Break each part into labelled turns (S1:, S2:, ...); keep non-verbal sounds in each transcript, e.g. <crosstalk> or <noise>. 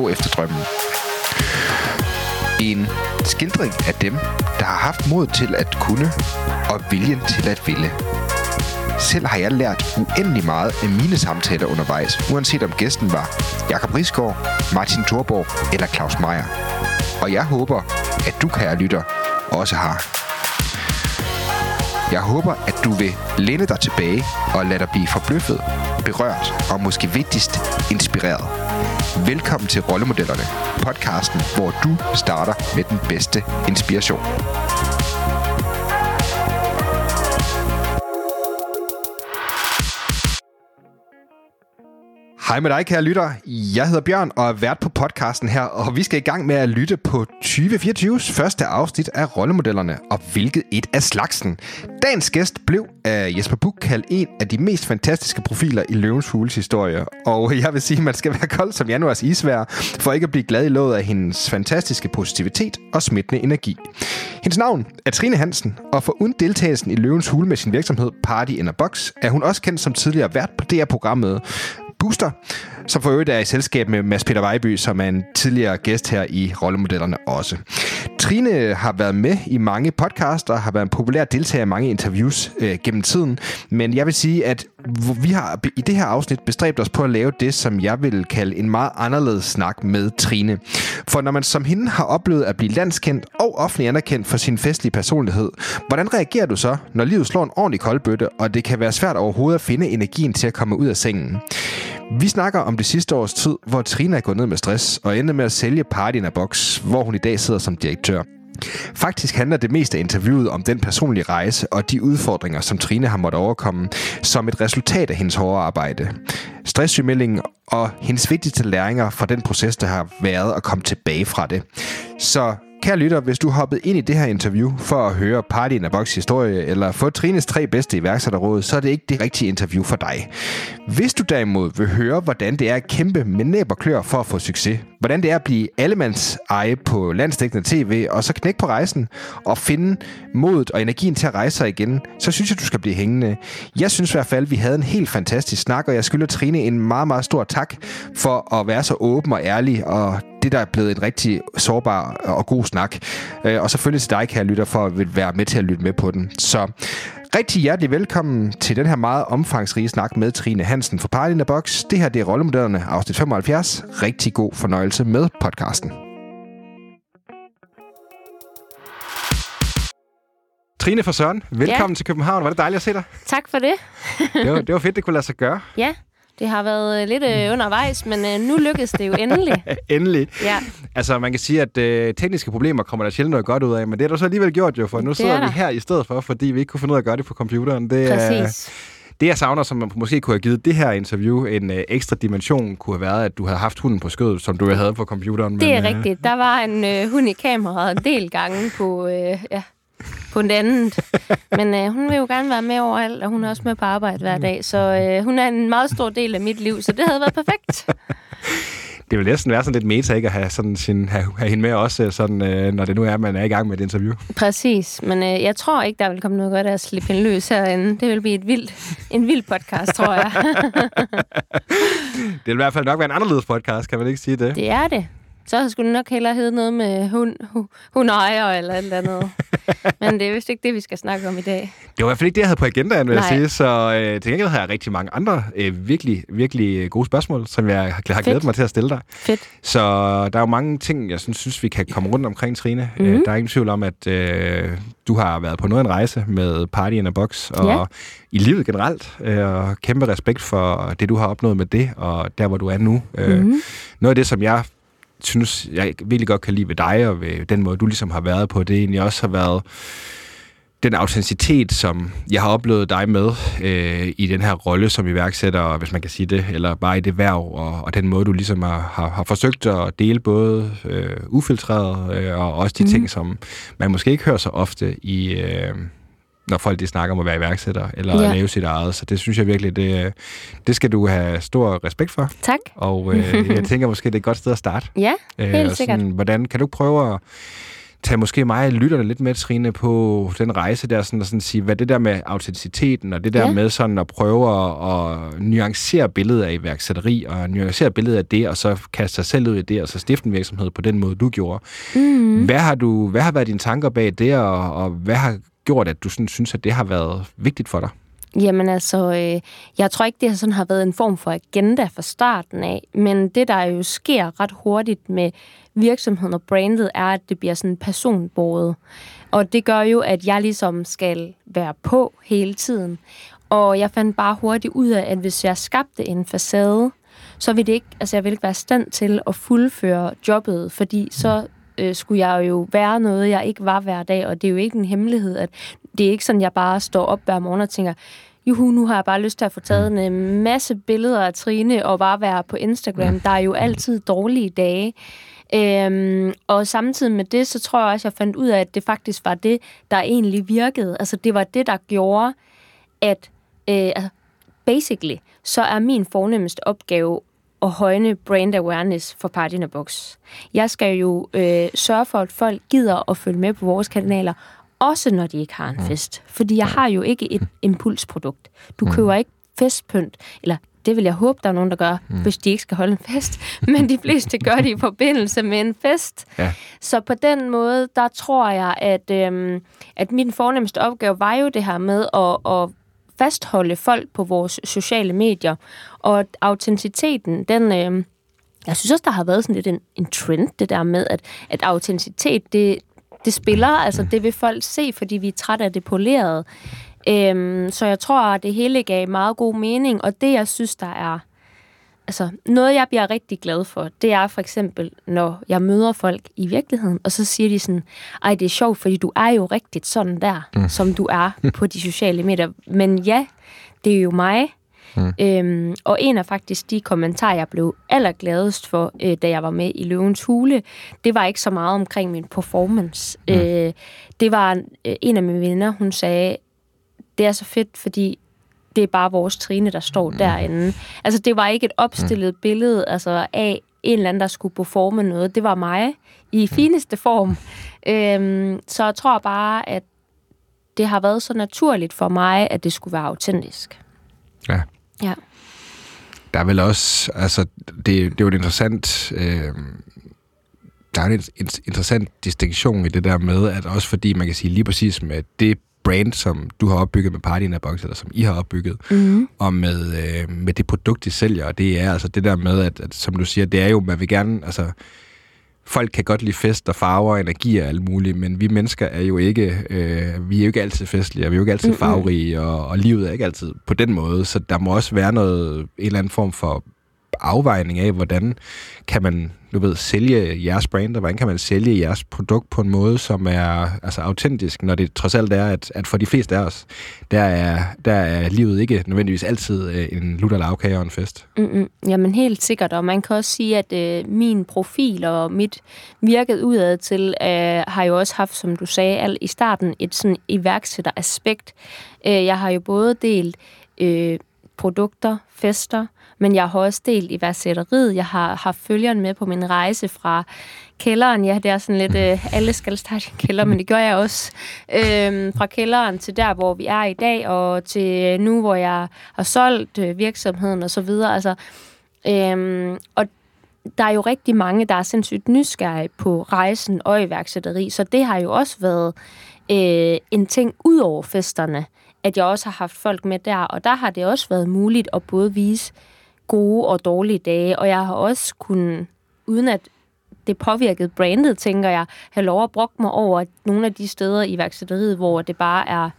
S1: gå efter drømmen. En skildring af dem, der har haft mod til at kunne og viljen til at ville. Selv har jeg lært uendelig meget af mine samtaler undervejs, uanset om gæsten var Jakob Risgaard, Martin Thorborg eller Claus Meier. Og jeg håber, at du, kære lytter, også har. Jeg håber, at du vil læne dig tilbage og lade dig blive forbløffet, berørt og måske vigtigst inspireret. Velkommen til Rollemodellerne, podcasten, hvor du starter med den bedste inspiration.
S2: Hej med dig, kære lytter. Jeg hedder Bjørn og er vært på podcasten her, og vi skal i gang med at lytte på 2024's første afsnit af Rollemodellerne, og hvilket et af slagsen. Dagens gæst blev af Jesper Buch kaldt en af de mest fantastiske profiler i Løvens Fugles historie, og <laughs> jeg vil sige, at man skal være kold som januars isvær, for ikke at blive glad i låget af hendes fantastiske positivitet og smittende energi. Hendes navn er Trine Hansen, og for uden deltagelsen i Løvens Hule med sin virksomhed Party in a Box, er hun også kendt som tidligere vært på DR-programmet Booster, som for øvrigt er i selskab med Mads Peter Vejby, som er en tidligere gæst her i Rollemodellerne også. Trine har været med i mange podcaster, har været en populær deltager i mange interviews øh, gennem tiden, men jeg vil sige, at vi har i det her afsnit bestræbt os på at lave det, som jeg vil kalde en meget anderledes snak med Trine. For når man som hende har oplevet at blive landskendt og offentlig anerkendt for sin festlige personlighed, hvordan reagerer du så, når livet slår en ordentlig koldbøtte, og det kan være svært overhovedet at finde energien til at komme ud af sengen? Vi snakker om det sidste års tid, hvor Trina er gået ned med stress og endte med at sælge Party in a Box, hvor hun i dag sidder som direktør. Faktisk handler det meste af interviewet om den personlige rejse og de udfordringer, som Trine har måttet overkomme, som et resultat af hendes hårde arbejde. Stresssygemeldingen og hendes vigtigste læringer fra den proces, der har været at komme tilbage fra det. Så Kære lytter, hvis du hoppede ind i det her interview for at høre Party in a Box historie, eller få Trines tre bedste iværksætterråd, så er det ikke det rigtige interview for dig. Hvis du derimod vil høre, hvordan det er at kæmpe med næb og klør for at få succes, hvordan det er at blive allemands eje på landstækkende tv, og så knække på rejsen og finde modet og energien til at rejse sig igen, så synes jeg, du skal blive hængende. Jeg synes i hvert fald, at vi havde en helt fantastisk snak, og jeg skylder Trine en meget, meget stor tak for at være så åben og ærlig, og det, der er blevet en rigtig sårbar og god snak. Øh, og selvfølgelig til dig, kære lytter, for at være med til at lytte med på den. Så rigtig hjertelig velkommen til den her meget omfangsrige snak med Trine Hansen fra Party in the Box. Det her det er Rollemodellerne, afsnit 75. Rigtig god fornøjelse med podcasten. Trine fra Søren, velkommen ja. til København. Var det dejligt at se dig?
S3: Tak for det.
S2: det, var, det var fedt, det kunne lade sig gøre.
S3: Ja, det har været lidt øh, undervejs, men øh, nu lykkedes det jo endelig. <laughs>
S2: endelig.
S3: Ja.
S2: Altså, man kan sige, at øh, tekniske problemer kommer der sjældent noget godt ud af, men det har du så alligevel gjort jo, for nu sidder vi her i stedet for, fordi vi ikke kunne finde ud af at gøre det på computeren. Det,
S3: Præcis.
S2: Det, jeg savner, som man måske kunne have givet det her interview en øh, ekstra dimension, kunne have været, at du havde haft hunden på skødet, som du havde på computeren.
S3: Det er
S2: men,
S3: øh... rigtigt. Der var en øh, hund i kameraet en del gange på, øh, ja, på den anden. Men øh, hun vil jo gerne være med overalt, og hun er også med på arbejde hver dag. Så øh, hun er en meget stor del af mit liv, så det havde været perfekt.
S2: Det vil næsten være sådan lidt meta, ikke at have, sådan sin, have, have hende med også, sådan, øh, når det nu er, man er i gang med et interview.
S3: Præcis, men øh, jeg tror ikke, der vil komme noget godt af at slippe hende løs herinde. Det vil blive et vildt, en vild podcast, tror jeg. <laughs>
S2: det vil i hvert fald nok være en anderledes podcast, kan man ikke sige det?
S3: Det er det. Så skulle det nok hellere hedde noget med hund, hu, hund og ejer eller et eller andet. <laughs> Men det er vist ikke det, vi skal snakke om i dag.
S2: Det var i hvert fald ikke det, jeg havde på agendaen, vil Nej. jeg sige. Så øh, til gengæld har jeg rigtig mange andre øh, virkelig, virkelig gode spørgsmål, som jeg har, har glædet mig til at stille dig.
S3: Fedt.
S2: Så der er jo mange ting, jeg synes, synes vi kan komme rundt omkring, Trine. Mm-hmm. Øh, der er ingen tvivl om, at øh, du har været på noget af en rejse med Party in a Box, og ja. i livet generelt. Øh, og kæmpe respekt for det, du har opnået med det, og der, hvor du er nu. Mm-hmm. noget af det, som jeg synes, jeg virkelig godt kan lide ved dig, og ved den måde, du ligesom har været på, det egentlig også har været den autenticitet, som jeg har oplevet dig med øh, i den her rolle som iværksætter, hvis man kan sige det, eller bare i det værv, og, og den måde, du ligesom har, har, har forsøgt at dele både øh, ufiltreret øh, og også de mm. ting, som man måske ikke hører så ofte i... Øh, når folk de snakker om at være iværksætter eller ja. lave sit eget. Så det synes jeg virkelig, det, det skal du have stor respekt for.
S3: Tak.
S2: Og øh, <laughs> jeg tænker måske, det er et godt sted at starte.
S3: Ja, helt øh, sikkert.
S2: Hvordan kan du prøve at tage måske mig og lytterne lidt med, Trine, på den rejse der, sådan, og sådan sige, hvad det der med autenticiteten, og det der ja. med sådan at prøve at, at nuancere billedet af iværksætteri, og nuancere billedet af det, og så kaste sig selv ud i det, og så stifte en virksomhed på den måde, du gjorde. Mm. Hvad, har du, hvad har været dine tanker bag det, og, og hvad har gjort, at du sådan, synes, at det har været vigtigt for dig?
S3: Jamen altså, øh, jeg tror ikke, det sådan har været en form for agenda fra starten af, men det, der jo sker ret hurtigt med virksomheden og brandet, er, at det bliver sådan personbordet. Og det gør jo, at jeg ligesom skal være på hele tiden. Og jeg fandt bare hurtigt ud af, at hvis jeg skabte en facade, så ville det ikke, altså jeg ville ikke være stand til at fuldføre jobbet, fordi så øh, skulle jeg jo være noget, jeg ikke var hver dag, og det er jo ikke en hemmelighed, at det er ikke sådan, jeg bare står op hver morgen og tænker, juhu, nu har jeg bare lyst til at få taget en masse billeder af Trine og bare være på Instagram. Der er jo altid dårlige dage. Øhm, og samtidig med det, så tror jeg også, jeg fandt ud af, at det faktisk var det, der egentlig virkede. Altså det var det, der gjorde, at øh, altså, basically, så er min fornemmeste opgave at højne brand awareness for Party Box. Jeg skal jo øh, sørge for, at folk gider at følge med på vores kanaler, også når de ikke har en mm. fest. Fordi jeg har jo ikke et impulsprodukt. Du mm. køber ikke festpynt, eller det vil jeg håbe, der er nogen, der gør, mm. hvis de ikke skal holde en fest. <laughs> Men de fleste gør det i forbindelse med en fest. Ja. Så på den måde, der tror jeg, at, øhm, at min fornemmeste opgave var jo det her med at, at fastholde folk på vores sociale medier. Og autenticiteten, den... Øhm, jeg synes også, der har været sådan lidt en, en trend, det der med, at, at autenticitet, det, det spiller, altså det vil folk se, fordi vi er trætte af det polerede. Øhm, så jeg tror, at det hele gav meget god mening, og det, jeg synes, der er altså, noget, jeg bliver rigtig glad for, det er for eksempel, når jeg møder folk i virkeligheden, og så siger de sådan, ej, det er sjovt, fordi du er jo rigtigt sådan der, mm. som du er på de sociale medier. Men ja, det er jo mig, Mm. Øhm, og en af faktisk de kommentarer, jeg blev allergladest for, øh, da jeg var med i Løvens Hule, det var ikke så meget omkring min performance. Mm. Øh, det var øh, en af mine venner, hun sagde, det er så fedt, fordi det er bare vores Trine, der står mm. derinde. Altså, det var ikke et opstillet mm. billede altså, af en eller anden, der skulle performe noget. Det var mig i mm. fineste form. Øhm, så jeg tror bare, at det har været så naturligt for mig, at det skulle være autentisk.
S2: Ja.
S3: Ja.
S2: Der er vel også, altså, det, det er jo et interessant, øh, der er en interessant distinktion i det der med, at også fordi man kan sige lige præcis med det brand, som du har opbygget med Party in a Box, eller som I har opbygget, mm. og med, øh, med det produkt, de sælger, og det er altså det der med, at, at som du siger, det er jo, man vil gerne, altså, folk kan godt lide fest og farver og energi og alt muligt, men vi mennesker er jo ikke, øh, vi er jo ikke altid festlige, og vi er jo ikke altid farverige, og, og livet er ikke altid på den måde, så der må også være noget, en eller anden form for afvejning af, hvordan kan man, du ved, sælge jeres brand, og hvordan kan man sælge jeres produkt på en måde, som er altså, autentisk, når det trods alt er, at, at for de fleste af os, der er, der er livet ikke nødvendigvis altid øh, en lutter lavkage og en fest.
S3: Mm-hmm. Jamen helt sikkert, og man kan også sige, at øh, min profil og mit virket udad til øh, har jo også haft, som du sagde al, i starten, et sådan iværksætteraspekt. Øh, jeg har jo både delt øh, produkter, fester, men jeg har også delt i værdsætteriet. Jeg har haft følgeren med på min rejse fra kælderen. Ja, det er sådan lidt, øh, <laughs> alle skal starte i kælder, men det gør jeg også. Øh, fra kælderen til der, hvor vi er i dag, og til nu, hvor jeg har solgt øh, virksomheden og så videre. Altså, øh, og der er jo rigtig mange, der er sindssygt nysgerrige på rejsen og iværksætteri, så det har jo også været øh, en ting ud over festerne, at jeg også har haft folk med der, og der har det også været muligt at både vise gode og dårlige dage, og jeg har også kunnet, uden at det påvirkede brandet, tænker jeg, have lov at brokke mig over nogle af de steder i værksætteriet, hvor det bare er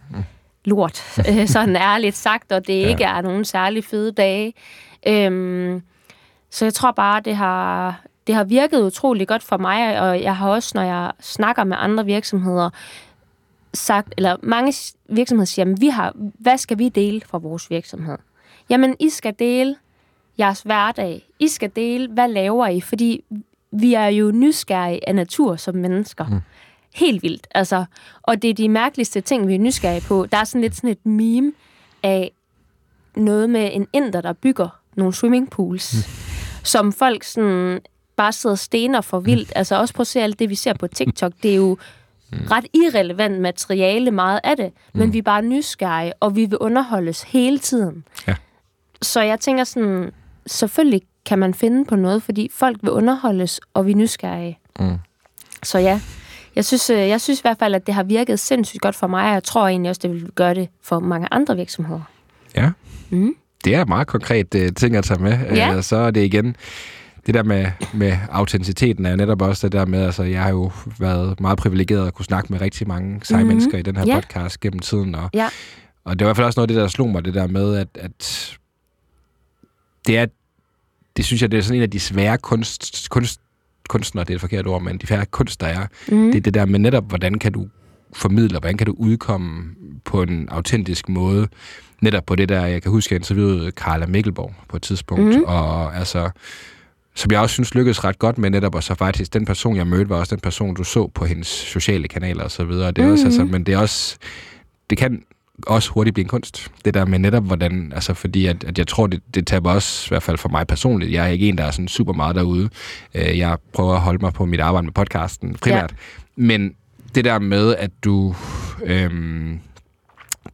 S3: lort, <laughs> øh, sådan ærligt sagt, og det ja. ikke er nogen særlig fede dage. Øhm, så jeg tror bare, det har, det har virket utrolig godt for mig, og jeg har også, når jeg snakker med andre virksomheder, sagt, eller mange virksomheder siger, jamen, vi har, hvad skal vi dele fra vores virksomhed? Jamen, I skal dele jeres hverdag. I skal dele, hvad laver I? Fordi vi er jo nysgerrige af natur som mennesker. Mm. Helt vildt. Altså, og det er de mærkeligste ting, vi er nysgerrige på. Der er sådan lidt sådan et meme af noget med en inder, der bygger nogle swimmingpools, mm. som folk sådan bare sidder stener for vildt. Altså også prøv at se alt det, vi ser på TikTok. Det er jo ret irrelevant materiale, meget af det. Men vi er bare nysgerrige, og vi vil underholdes hele tiden.
S2: Ja.
S3: Så jeg tænker sådan, selvfølgelig kan man finde på noget, fordi folk vil underholdes, og vi er nysgerrige.
S2: Mm.
S3: Så ja, jeg synes, øh, jeg synes i hvert fald, at det har virket sindssygt godt for mig, og jeg tror egentlig også, det vil gøre det for mange andre virksomheder.
S2: Ja.
S3: Mm.
S2: Det er meget konkret uh, ting at tage med.
S3: Ja.
S2: Uh, så er det igen, det der med, med autenticiteten er netop også det der med, altså jeg har jo været meget privilegeret at kunne snakke med rigtig mange seje
S3: Mhm.
S2: mm-hmm. mennesker i den her
S3: Ja.
S2: podcast gennem tiden, og,
S3: Ja.
S2: og det var i hvert fald også noget af det, der slog mig, det der med, at, at det er, det synes jeg, det er sådan en af de svære kunst, kunst, kunstnere, det er et forkert ord, men de færre kunst, der er,
S3: Mm.
S2: det er det der med netop, hvordan kan du formidle, og hvordan kan du udkomme på en autentisk måde. Netop på det der, jeg kan huske, jeg interviewede Carla Mikkelborg på et tidspunkt,
S3: Mhm.
S2: mm. og altså, som jeg også synes lykkedes ret godt med netop, og så faktisk, den person, jeg mødte, var også den person, du så på hendes sociale kanaler og så videre. Det er mm. også, altså, men det er også, det kan også hurtigt blive en kunst. Det der med netop, hvordan, altså fordi, at, at jeg tror, det, det taber også, i hvert fald for mig personligt, jeg er ikke en, der er sådan super meget derude. Øh, Jeg prøver at holde mig på mit arbejde med podcasten primært. Ja. Men det der med, at du... Øhm,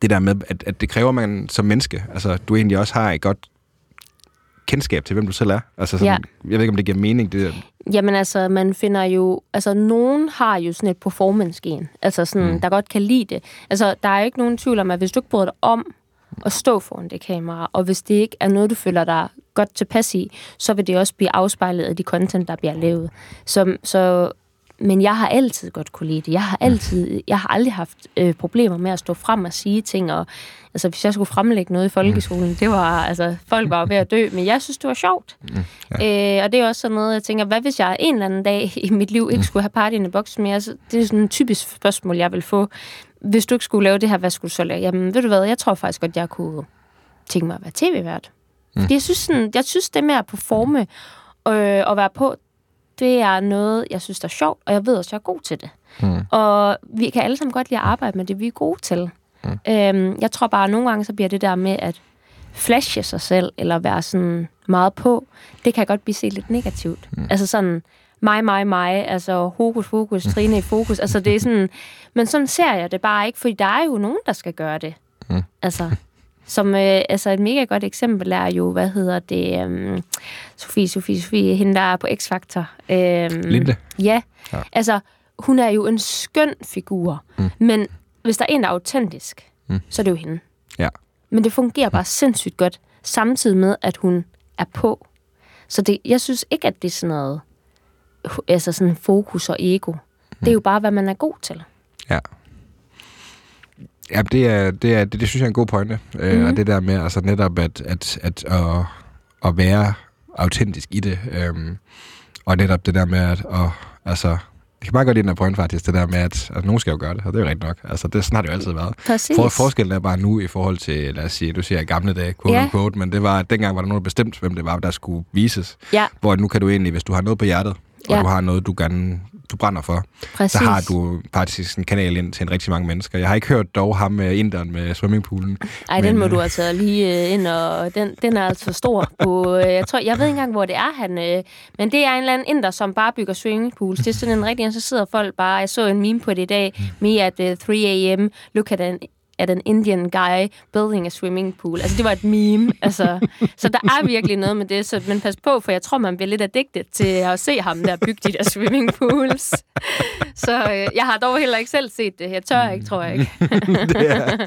S2: det der med, at, at det kræver, man som menneske, altså du egentlig også har et godt kendskab til, hvem du selv er. Altså sådan,
S3: Ja.
S2: Jeg ved ikke, om det giver mening, det.
S3: Jamen altså, man finder jo... Altså, nogen har jo sådan et performance-gen. Altså sådan, mm. der godt kan lide det. Altså, der er jo ikke nogen tvivl om, at hvis du ikke bryder dig om at stå foran det kamera, og hvis det ikke er noget, du føler dig godt tilpas i, så vil det også blive afspejlet af de content, der bliver lavet. Så, så, men jeg har altid godt kunne lide det. Jeg har altid, jeg har aldrig haft øh, problemer med at stå frem og sige ting, og altså, hvis jeg skulle fremlægge noget i folkeskolen, det var, altså, folk var ved at dø, men jeg synes, det var sjovt. Øh, og det er også sådan noget, jeg tænker, hvad hvis jeg en eller anden dag i mit liv ikke skulle have party in the box mere? Så det er sådan et typisk spørgsmål, jeg vil få. Hvis du ikke skulle lave det her, hvad skulle du så lave? Jamen, ved du hvad, jeg tror faktisk godt, jeg kunne tænke mig at være tv-vært. Mm. Jeg synes, sådan, jeg synes, det med at performe øh, og være på, det er noget, jeg synes, der er sjovt, og jeg ved også, jeg er god til det. Mm. Og vi kan alle sammen godt lide at arbejde med det, vi er gode til. Mm. Øhm, jeg tror bare, at nogle gange så bliver det der med at flashe sig selv, eller være sådan meget på, det kan godt blive set lidt negativt. Mm. Altså sådan, mig, mig, mig, altså hokus, fokus, Trine i fokus. Altså det er sådan, men sådan ser jeg det bare ikke, fordi der er jo nogen, der skal gøre det. Mm. Altså, som, øh, altså et mega godt eksempel er jo, hvad hedder det, um, Sofie, Sofie, Sofie, hende der er på X-Factor. Øhm,
S2: Linde.
S3: Ja, ja, altså hun er jo en skøn figur, mm. men hvis der er en, der er autentisk, mm. så er det jo hende.
S2: Ja.
S3: Men det fungerer bare sindssygt godt, samtidig med, at hun er på. Så det, jeg synes ikke, at det er sådan noget altså sådan fokus og ego. Det er jo bare, hvad man er god til.
S2: Ja. Ja, det, er, det, er, det, det synes jeg er en god pointe. Øh, og det der med altså netop at, at, at, at, at være autentisk i det. Øhm, og netop det der med at, at altså, jeg kan bare godt lide den her point faktisk, det der med, at, at nogen skal jo gøre det, og det er jo rigtigt nok. Altså, det, sådan har det jo altid været.
S3: Præcis.
S2: For, forskellen er bare nu i forhold til, lad os sige, du siger gamle dage, quote
S3: Ja.
S2: quote, men det var, at dengang var der nogen, der bestemt, hvem det var, der skulle vises.
S3: Ja,
S2: Hvor nu kan du egentlig, hvis du har noget på hjertet, og
S3: Ja.
S2: du har noget, du gerne du brænder for,
S3: præcis.
S2: så har du faktisk en kanal ind til en rigtig mange mennesker. Jeg har ikke hørt dog ham med inderen med swimmingpoolen.
S3: Ej, den må
S2: øh,
S3: du altså lige øh, ind, og den, den er altså stor. <laughs> På, øh, jeg, tror, jeg ved ikke engang, hvor det er, han... Øh, men det er en eller anden inder, som bare bygger swimmingpools. Det er sådan en rigtig... Så sidder folk bare... Jeg så en meme på det i dag. Me at uh, 3 a.m. Look at an, at an Indian guy building a swimming pool. Altså, det var et meme. Altså, så der er virkelig noget med det. Så, men pas på, for jeg tror, man bliver lidt addicted til at se ham der bygge de der swimming pools. Så øh, jeg har dog heller ikke selv set det. Jeg tør ikke, tror jeg ikke. <laughs>
S2: det er,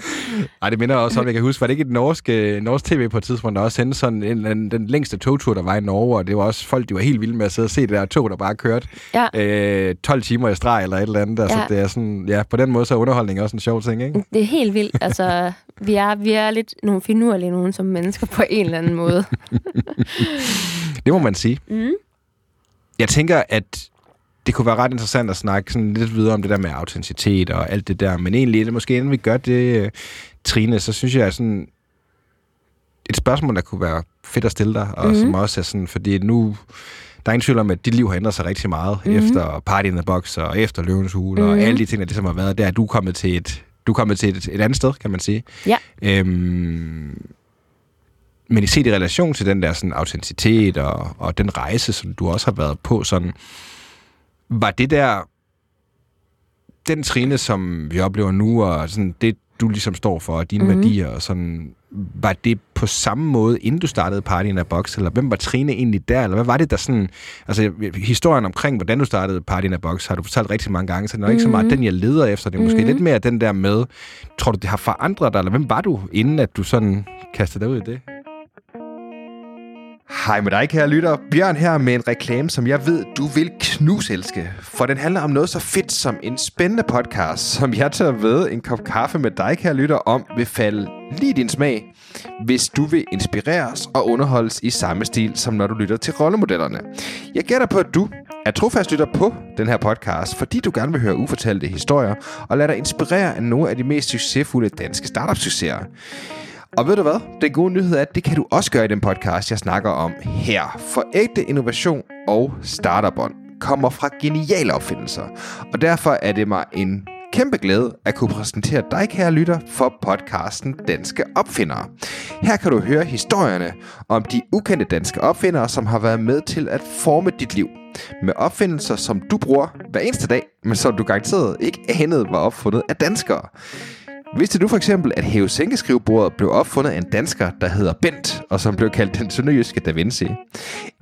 S2: ej, det minder også om, jeg kan huske, var det ikke et norsk, øh, norsk tv på et tidspunkt, der også sendte sådan en, en, den længste togtur, der var i Norge, og det var også folk, de var helt vilde med at sidde og se det der tog, der bare kørte
S3: Ja.
S2: øh, 12 timer i streg eller et eller andet. Altså,
S3: Ja.
S2: det er sådan, ja, på den måde så er underholdning også en sjov ting, ikke?
S3: Det er helt vildt. Altså, vi er, vi er lidt nogle finurlige nogen som mennesker på en eller anden måde. <laughs>
S2: Det må man sige.
S3: Mm.
S2: Jeg tænker, at det kunne være ret interessant at snakke sådan lidt videre om det der med autenticitet og alt det der. Men egentlig, det måske inden vi gør det, øh, Trine, så synes jeg, at sådan et spørgsmål, der kunne være fedt at stille dig, og mm-hmm. som også er sådan, fordi nu, der er ingen tvivl om, at dit liv har ændret sig rigtig meget mm-hmm. efter Party in the Box og efter Løvens Hule mm-hmm. og alle de ting, der ligesom har været der, er du kommet til et, du er kommet til et, et andet sted, kan man sige.
S3: Ja.
S2: Øhm, men i set i relation til den der sådan autenticitet og, og den rejse, som du også har været på, sådan, var det der den trine, som vi oplever nu, og sådan det, du ligesom står for, og dine mm-hmm. værdier, og sådan, var det på samme måde, inden du startede Party in a Box, eller hvem var Trine egentlig der, eller hvad var det der sådan, altså historien omkring, hvordan du startede Party in a Box, har du fortalt rigtig mange gange, så det er mm-hmm. ikke så meget mhm. den, jeg leder efter, det er måske mm-hmm. lidt mere den der med, tror du, det har forandret dig, eller hvem var du, inden at du sådan kastede dig ud i det? Hej med dig, kære lytter. Bjørn her med en reklame, som jeg ved, du vil knuselske. For den handler om noget så fedt som en spændende podcast, som jeg tager ved en kop kaffe med dig, kære lytter, om vil falde lige din smag, hvis du vil inspireres og underholdes i samme stil, som når du lytter til rollemodellerne. Jeg gætter på, at du er trofast lytter på den her podcast, fordi du gerne vil høre ufortalte historier og lade dig inspirere af nogle af de mest succesfulde danske startup-succeser. Og ved du hvad? Den gode nyhed er, at det kan du også gøre i den podcast, jeg snakker om her. For ægte innovation og starterbånd kommer fra geniale opfindelser. Og derfor er det mig en kæmpe glæde at kunne præsentere dig, kære lytter, for podcasten Danske Opfindere. Her kan du høre historierne om de ukendte danske opfindere, som har været med til at forme dit liv. Med opfindelser, som du bruger hver eneste dag, men som du garanteret ikke anede var opfundet af danskere. Vidste du for eksempel, at hæve-sænke-skrivebordet blev opfundet af en dansker, der hedder Bent, og som blev kaldt den sønderjyske Da Vinci?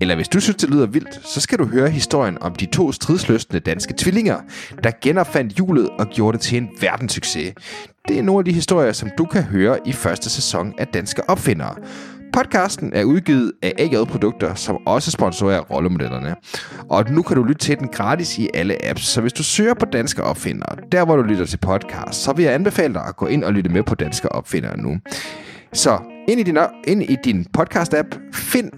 S2: Eller hvis du synes, det lyder vildt, så skal du høre historien om de to stridsløsende danske tvillinger, der genopfandt hjulet og gjorde det til en verdenssucces. Det er nogle af de historier, som du kan høre i første sæson af Danske Opfindere. Podcasten er udgivet af AJ Produkter, som også sponsorerer rollemodellerne. Og nu kan du lytte til den gratis i alle apps, så hvis du søger på Danske Opfindere, der hvor du lytter til podcast, så vil jeg anbefale dig at gå ind og lytte med på Danske Opfindere nu. Så ind i din, ind i din podcast-app, find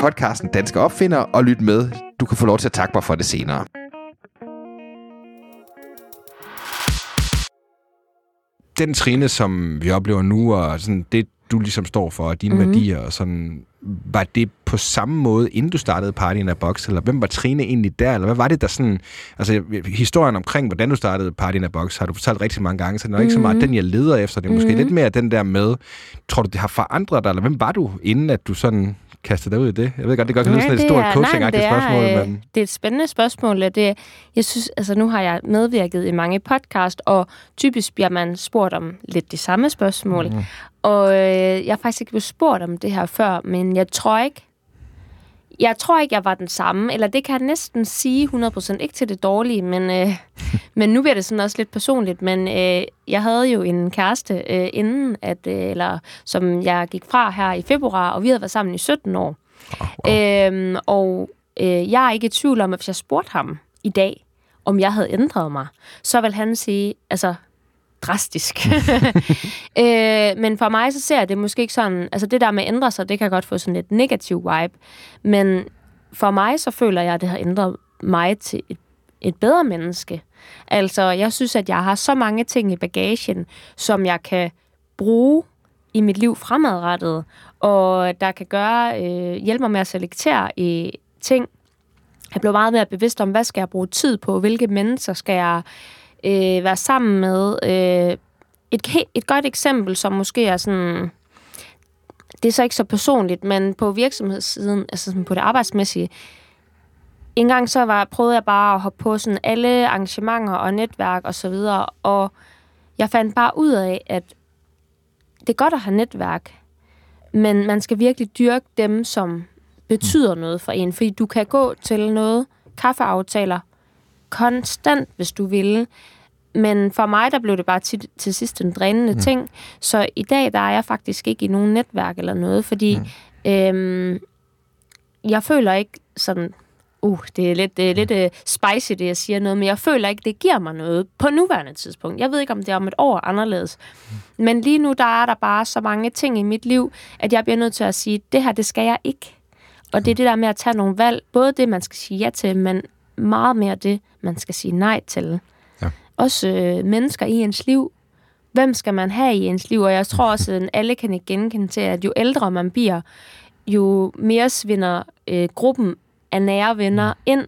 S2: podcasten Danske Opfindere og lyt med. Du kan få lov til at takke mig for det senere. Den trine, som vi oplever nu, og sådan, det, du ligesom står for, og dine mm-hmm. værdier, og sådan, var det på samme måde, inden du startede Party in a Box, eller hvem var Trine egentlig der, eller hvad var det der sådan, altså historien omkring, hvordan du startede Party in a Box, har du fortalt rigtig mange gange, så det er mm-hmm. ikke så meget mhm. den, jeg leder efter, det er måske mm-hmm. lidt mere den der med, tror du, det har forandret dig, eller hvem var du, inden at du sådan kaste dig ud i det? Jeg ved godt, det godt kan lyde sådan et stort coaching spørgsmål.
S3: Øh, men... Det er et spændende spørgsmål. Det, jeg synes, altså nu har jeg medvirket i mange podcast, og typisk bliver man spurgt om lidt de samme spørgsmål. Mm. Og øh, jeg har faktisk ikke blevet spurgt om det her før, men jeg tror ikke, jeg tror ikke, jeg var den samme, eller det kan jeg næsten sige 100%, ikke til det dårlige, men, øh, <laughs> men nu bliver det sådan også lidt personligt, men øh, jeg havde jo en kæreste øh, inden, at, øh, eller, som jeg gik fra her i februar, og vi havde været sammen i 17 år. Oh, wow. øhm, og øh, jeg er ikke i tvivl om, at hvis jeg spurgte ham i dag, om jeg havde ændret mig, så vil han sige, altså, drastisk. <laughs> øh, men for mig så ser jeg det måske ikke sådan, altså det der med at ændre sig, det kan godt få sådan lidt negativ vibe, men for mig så føler jeg, at det har ændret mig til et, et bedre menneske. Altså, jeg synes, at jeg har så mange ting i bagagen, som jeg kan bruge i mit liv fremadrettet, og der kan gøre, øh, hjælpe mig med at selektere i ting. Jeg blev meget mere bevidst om, hvad skal jeg bruge tid på, hvilke mennesker skal jeg øh, øh, være sammen med. Øh, et, et godt eksempel, som måske er sådan... Det er så ikke så personligt, men på virksomhedssiden, altså sådan på det arbejdsmæssige, en gang så var, prøvede jeg bare at hoppe på sådan alle arrangementer og netværk og så videre, og jeg fandt bare ud af, at det er godt at have netværk, men man skal virkelig dyrke dem, som betyder noget for en, fordi du kan gå til noget, kaffeaftaler, konstant, hvis du ville. Men for mig, der blev det bare til, til sidst en drænende mm. ting. Så i dag, der er jeg faktisk ikke i nogen netværk eller noget, fordi mm. øhm, jeg føler ikke sådan... Uh, det er lidt, det er lidt uh, spicy, det jeg siger noget, men jeg føler ikke, det giver mig noget på nuværende tidspunkt. Jeg ved ikke, om det er om et år anderledes. Mm. Men lige nu, der er der bare så mange ting i mit liv, at jeg bliver nødt til at sige, det her, det skal jeg ikke. Og det er det der med at tage nogle valg, både det, man skal sige ja til, men meget mere det, man skal sige nej til.
S2: Ja.
S3: Også øh, mennesker i ens liv. Hvem skal man have i ens liv? Og jeg tror også, at alle kan ikke genkende til, at jo ældre man bliver, jo mere svinder øh, gruppen af nære venner ind.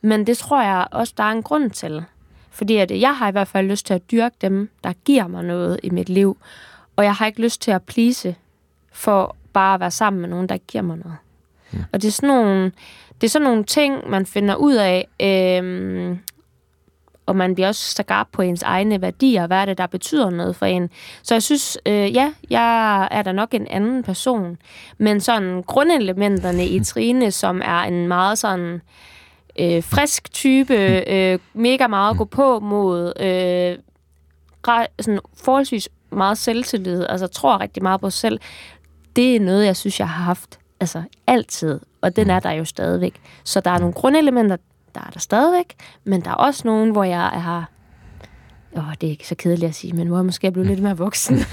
S3: Men det tror jeg også, der er en grund til. Fordi at jeg har i hvert fald lyst til at dyrke dem, der giver mig noget i mit liv. Og jeg har ikke lyst til at plise for bare at være sammen med nogen, der giver mig noget. Ja. Og det er, sådan nogle, det er sådan nogle ting, man finder ud af, øhm, og man bliver også skarp på ens egne værdier, hvad er det, der betyder noget for en. Så jeg synes, øh, ja, jeg er da nok en anden person, men sådan grundelementerne i Trine, som er en meget sådan øh, frisk type, øh, mega meget at gå på mod, øh, sådan forholdsvis meget selvtillid, altså tror rigtig meget på sig selv, det er noget, jeg synes, jeg har haft altså altid, og den er der jo stadigvæk. Så der er nogle grundelementer, der er der stadigvæk, men der er også nogen, hvor jeg har Åh, oh, det er ikke så kedeligt at sige, men hvor jeg måske blevet lidt mere voksen. <laughs>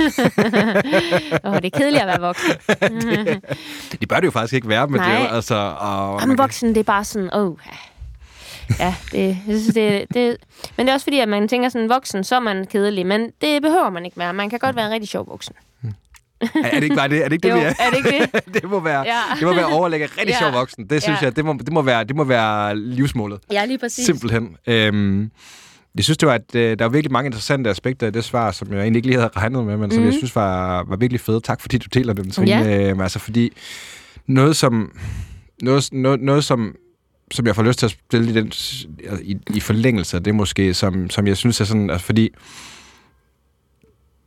S3: Åh, oh, det er kedeligt at være voksen.
S2: det, <laughs> det bør det jo faktisk ikke være, men
S3: Nej.
S2: det er jo, altså... Og,
S3: Jamen, voksen, det er bare sådan, åh, oh, ja, det, jeg synes, det, det, men det er også fordi, at man tænker sådan, voksen, så er man kedelig, men det behøver man ikke være. Man kan godt være en rigtig sjov voksen.
S2: Er, er det ikke bare det? Er det ikke det,
S3: jo,
S2: vi er?
S3: er det ikke det? <laughs>
S2: det må være,
S3: Ja.
S2: det må være overlægge rigtig <laughs>
S3: Ja.
S2: sjov voksen. Det synes
S3: Ja.
S2: jeg, det må, det, må være, det må være livsmålet.
S3: Ja, lige præcis.
S2: Simpelthen. Øhm, jeg synes, det var, at øh, der var virkelig mange interessante aspekter i det svar, som jeg egentlig ikke lige havde regnet med, men som jeg synes var, var virkelig fede. Tak fordi du deler dem, Trine.
S3: Mhm. Ja.
S2: Øhm, altså fordi noget som, noget, noget, noget som, som jeg får lyst til at stille i, den, i, i forlængelse det måske, som, som jeg synes er sådan, altså fordi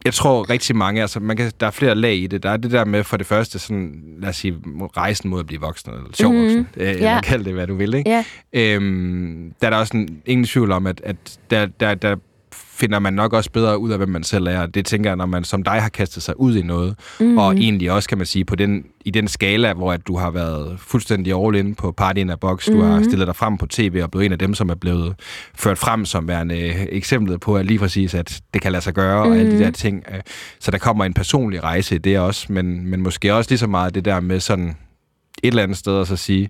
S2: jeg tror rigtig mange, altså man kan, der er flere lag i det. Der er det der med for det første sådan, lad os sige, rejsen mod at blive voksen, eller sjov
S3: Mhm.
S2: voksen, øh, eller
S3: Ja.
S2: kald det, hvad du vil, ikke?
S3: Ja.
S2: Øhm, der er der også en, ingen tvivl om, at, at der, der, der finder man nok også bedre ud af, hvem man selv er. Det tænker jeg, når man som dig har kastet sig ud i noget, mm. og egentlig også, kan man sige, på den, i den skala, hvor at du har været fuldstændig all in på Party in a Box, du har stillet dig frem på tv og blevet en af dem, som er blevet ført frem som værende eksemplet på, at lige præcis, at det kan lade sig gøre, mm. og alle de der ting. øh, Så der kommer en personlig rejse i det også, men, men måske også lige så meget det der med sådan et eller andet sted at så sige,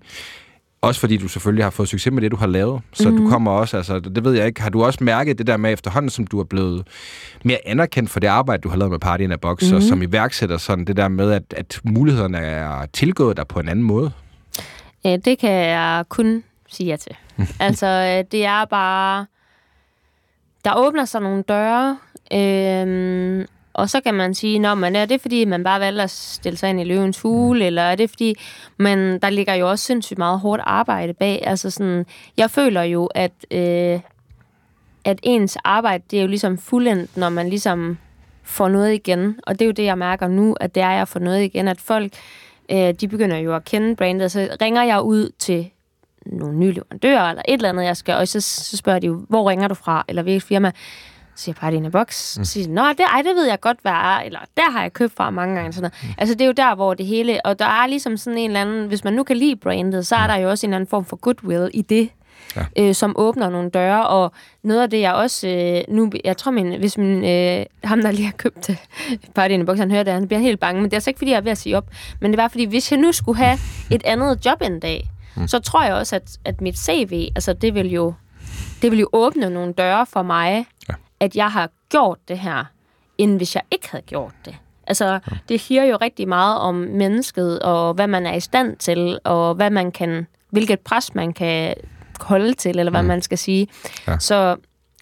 S2: også fordi du selvfølgelig har fået succes med det, du har lavet. Så mm. du kommer også, altså, det ved jeg ikke, har du også mærket det der med efterhånden, som du er blevet mere anerkendt for det arbejde, du har lavet med Party in a Box, mm. og som iværksætter sådan det der med, at, at mulighederne er tilgået dig på en anden måde?
S3: Ja, det kan jeg kun sige ja til. <laughs> altså, øh, det er bare... Der åbner sig nogle døre, øhm, og så kan man sige, Nå, men er det fordi, man bare valgte at stille sig ind i løvens hule, mm. eller er det fordi, man, der ligger jo også sindssygt meget hårdt arbejde bag. Altså sådan, jeg føler jo, at, øh, at ens arbejde, det er jo ligesom fuldendt, når man ligesom får noget igen. Og det er jo det, jeg mærker nu, at det er, at jeg får noget igen, at folk, øh, de begynder jo at kende brandet, så ringer jeg ud til nogle nye leverandører, eller et eller andet, jeg skal, og så, så spørger de jo, hvor ringer du fra, eller hvilket firma? Siger det er en boks. Mm. Så siger Nå, det, ej, det ved jeg godt, hvad er, eller der har jeg købt fra mange gange. Sådan noget. Altså, det er jo der, hvor det hele, og der er ligesom sådan en eller anden, hvis man nu kan lide brandet, så er der jo også en eller anden form for goodwill i det, ja. øh, som åbner nogle døre, og noget af det, jeg også, øh, nu, jeg tror, min, hvis min, øh, ham, der lige har købt <laughs> øh, Party in a Box, han hører det, han bliver helt bange, men det er altså ikke, fordi jeg er ved at sige op, men det var, fordi hvis jeg nu skulle have et andet job en dag, mm. så tror jeg også, at, at mit CV, altså det vil jo, det vil jo åbne nogle døre for mig,
S2: Ja.
S3: At jeg har gjort det her, end hvis jeg ikke havde gjort det. Altså, det siger jo rigtig meget om mennesket, og hvad man er i stand til, og hvad man kan, hvilket pres man kan holde til, eller hvad mm. man skal sige.
S2: Ja.
S3: Så,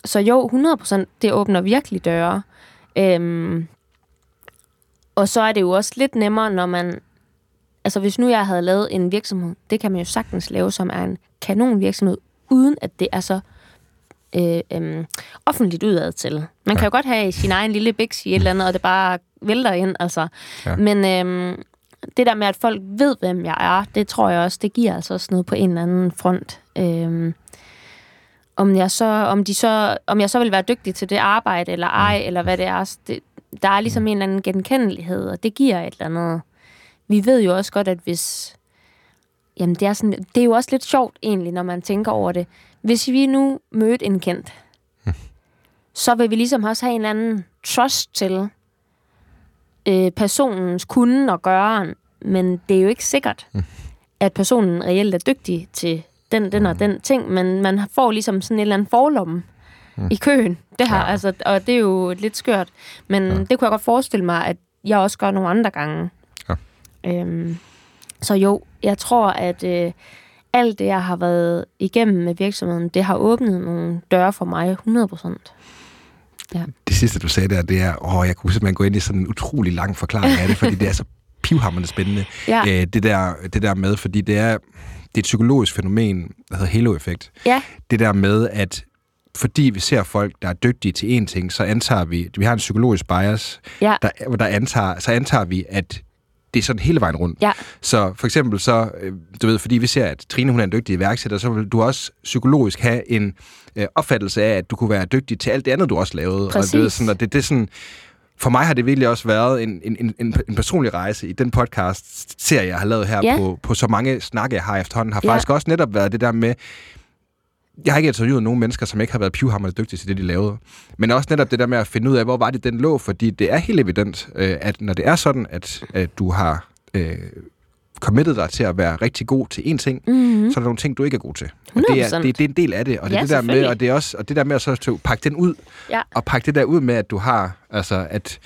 S3: så jo, 100%, det åbner virkelig døre. Øhm, og så er det jo også lidt nemmere, når man... Altså, hvis nu jeg havde lavet en virksomhed, det kan man jo sagtens lave, som er en kanon virksomhed, uden at det er så øh, øh, offentligt udad til. Man kan jo godt have sin egen lille biks i et eller andet, og det bare vælter ind, altså.
S2: Ja.
S3: Ja. Men øh, det der med, at folk ved, hvem jeg er, det tror jeg også, det giver altså også noget på en eller anden front. Øh, om jeg så, om de så, om jeg så vil være dygtig til det arbejde, eller ej, eller hvad det er, det, der er ligesom en eller anden genkendelighed, og det giver et eller andet. Vi ved jo også godt, at hvis... Jamen, det er, sådan, det er jo også lidt sjovt egentlig, når man tænker over det. Hvis vi nu mødte en kendt, så vil vi ligesom også have en eller anden trust til øh, personens kunden og gøren, men det er jo ikke sikkert, at personen reelt er dygtig til den, den og den ting, men man får ligesom sådan en eller anden forlomme mm. i køen. Det her, ja. altså, og det er jo lidt skørt. Men ja. det kunne jeg godt forestille mig, at jeg også gør nogle andre gange. Ja. Øhm, så jo, jeg tror, at øh, alt det, jeg har været igennem med virksomheden, det har åbnet nogle døre for mig 100%.
S2: Ja. Det sidste, du sagde der, det er, åh, jeg kunne simpelthen gå ind i sådan en utrolig lang forklaring af det, fordi det er så pivhammerende spændende. Ja. Øh, det, der, det der med, fordi det er, det er et psykologisk fænomen, der hedder halo-effekt. Ja. Det der med, at fordi vi ser folk, der er dygtige til én ting, så antager vi, vi har en psykologisk bias, ja. der, der antager, så antager vi, at det er sådan hele vejen rundt. Ja. Så for eksempel så, øh, du ved, fordi vi ser, at Trine hun er en dygtig iværksætter, så vil du også psykologisk have en øh, opfattelse af, at du kunne være dygtig til alt det andet, du også lavede.
S3: Præcis.
S2: Og det, er sådan, og det, det er sådan, for mig har det virkelig også været en, en, en, en personlig rejse i den podcast-serie, jeg har lavet her ja. på, på så mange snakke, jeg har efterhånden. Har ja. faktisk også netop været det der med, jeg har ikke interviewet nogen mennesker, som ikke har været pivhammerende dygtige til det, de lavede. Men også netop det der med at finde ud af, hvor var det, den lå, fordi det er helt evident, øh, at når det er sådan, at, at du har øh, committet dig til at være rigtig god til én ting, mm-hmm. så er der nogle ting, du ikke er god til. Og det, er, det, det er en del af det, og det, ja, det der med, og det er også og det der med at så pakke den ud, ja. og pakke det der ud med, at du har, altså, at,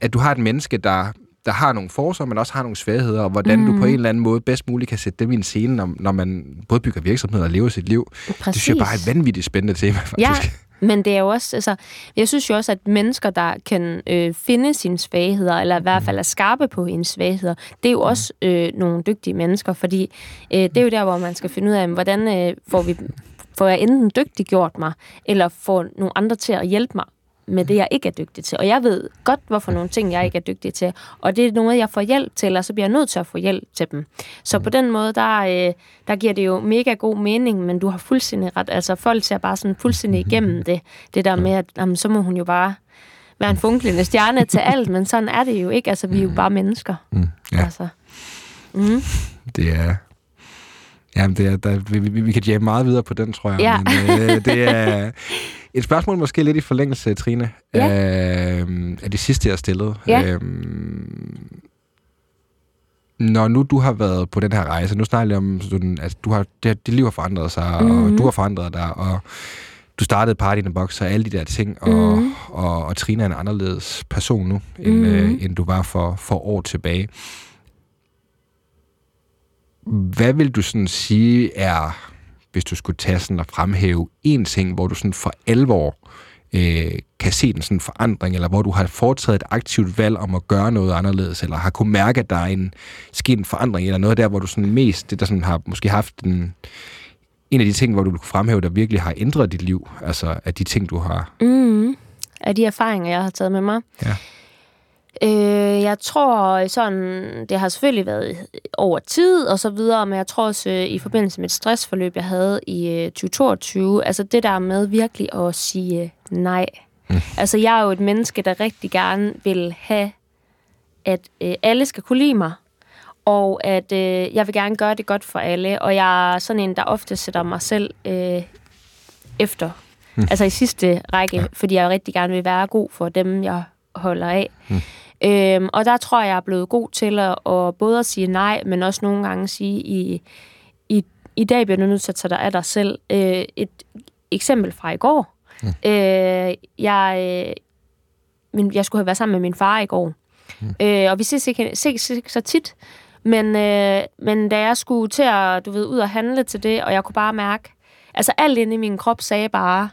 S2: at du har et menneske, der der har nogle forser, men også har nogle svagheder, og hvordan mm. du på mhm. en eller anden måde bedst muligt kan sætte dem i en scene, når, når man både bygger virksomhed og lever sit liv. Præcis. Det synes jeg bare er et vanvittigt spændende tema, faktisk.
S3: Ja, men det er jo også, altså, jeg synes jo også, at mennesker, der kan øh, finde sine svagheder, eller i hvert fald er skarpe på ens svagheder, det er jo også øh, nogle dygtige mennesker, fordi øh, det er jo der, hvor man skal finde ud af, hvordan øh, får vi får jeg enten dygtig gjort mig, eller får nogle andre til at hjælpe mig med det, jeg ikke er dygtig til. Og jeg ved godt, hvorfor nogle ting, jeg ikke er dygtig til. Og det er noget, jeg får hjælp til, og så bliver jeg nødt til at få hjælp til dem. Så på den måde, der, øh, der giver det jo mega god mening, men du har fuldstændig ret. Altså, folk ser bare sådan fuldstændig igennem det. Det der med, at jamen, så må hun jo bare være en funklende stjerne til <laughs> alt, men sådan er det jo ikke. Altså, vi er jo bare mennesker. Mm, ja. Altså.
S2: Mm. Det er... Jamen, det er, der, vi, vi, vi kan jamme meget videre på den, tror jeg. Ja. Men, øh, det er... <laughs> Et spørgsmål måske lidt i forlængelse, Trine, ja. øh, af det sidste, jeg stillede. Ja. Øh, når nu du har været på den her rejse, nu snakker jeg om, sådan, at du har, det, dit liv har forandret sig, mm-hmm. og mhm. du har forandret dig, og du startede Party in the Box og alle de der ting, og, mm-hmm. og, og, og Trine er en anderledes person nu, end, mm-hmm. øh, end du var for, for år tilbage. Hvad vil du sådan sige er hvis du skulle tage sådan og fremhæve en ting, hvor du sådan for alvor øh, kan se den sådan forandring, eller hvor du har foretaget et aktivt valg om at gøre noget anderledes, eller har kunne mærke, at der er en sket en forandring, eller noget der, hvor du sådan mest, det der sådan har måske haft en, en af de ting, hvor du kunne fremhæve, der virkelig har ændret dit liv, altså af de ting, du har.
S3: Mm, af de erfaringer, jeg har taget med mig. Ja. Øh, jeg tror sådan, det har selvfølgelig været over tid og så videre, men jeg tror også øh, i forbindelse med et stressforløb, jeg havde i øh, 2022, altså det der med virkelig at sige nej. Mm. Altså jeg er jo et menneske, der rigtig gerne vil have, at øh, alle skal kunne lide mig, og at øh, jeg vil gerne gøre det godt for alle, og jeg er sådan en, der ofte sætter mig selv øh, efter, mm. altså i sidste række, ja. fordi jeg rigtig gerne vil være god for dem, jeg holder af. Mm. Øhm, og der tror jeg, jeg er blevet god til at, at både at sige nej, men også nogle gange sige, i, i, i dag bliver du nødt til at tage dig af dig selv. Øh, et eksempel fra i går. Mm. Øh, jeg, øh, min, jeg skulle have været sammen med min far i går. Mm. Øh, og vi ses ikke, ses ikke så tit. Men, øh, men da jeg skulle til at, du ved, ud og handle til det, og jeg kunne bare mærke, altså alt inde i min krop sagde bare,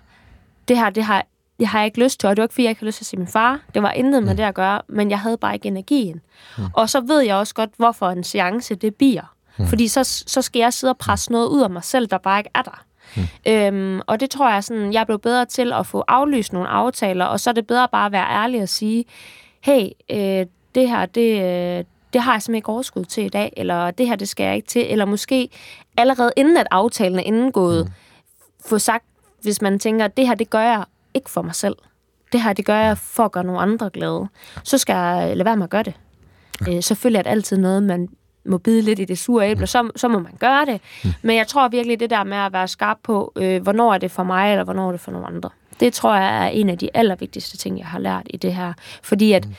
S3: det her, det har det har jeg ikke lyst til, og det var ikke, fordi jeg ikke havde lyst til at se min far. Det var intet med det at gøre, men jeg havde bare ikke energien. Mm. Og så ved jeg også godt, hvorfor en seance, det bliver. Mm. Fordi så, så skal jeg sidde og presse noget ud af mig selv, der bare ikke er der. Mm. Øhm, og det tror jeg sådan, jeg blev bedre til at få aflyst nogle aftaler, og så er det bedre bare at være ærlig og sige, hey, øh, det her, det, øh, det har jeg simpelthen ikke overskud til i dag, eller det her, det skal jeg ikke til, eller måske allerede inden at aftalen er indgået, mm. få sagt, hvis man tænker, det her, det gør jeg ikke for mig selv. Det her, det gør jeg for at gøre nogle andre glade. Så skal jeg lade være med at gøre det. Øh, selvfølgelig er det altid noget, man må bide lidt i det sure æble, så, så må man gøre det. Mm. Men jeg tror virkelig, det der med at være skarp på, øh, hvornår er det for mig, eller hvornår er det for nogle andre. Det tror jeg er en af de allervigtigste ting, jeg har lært i det her. Fordi at mm.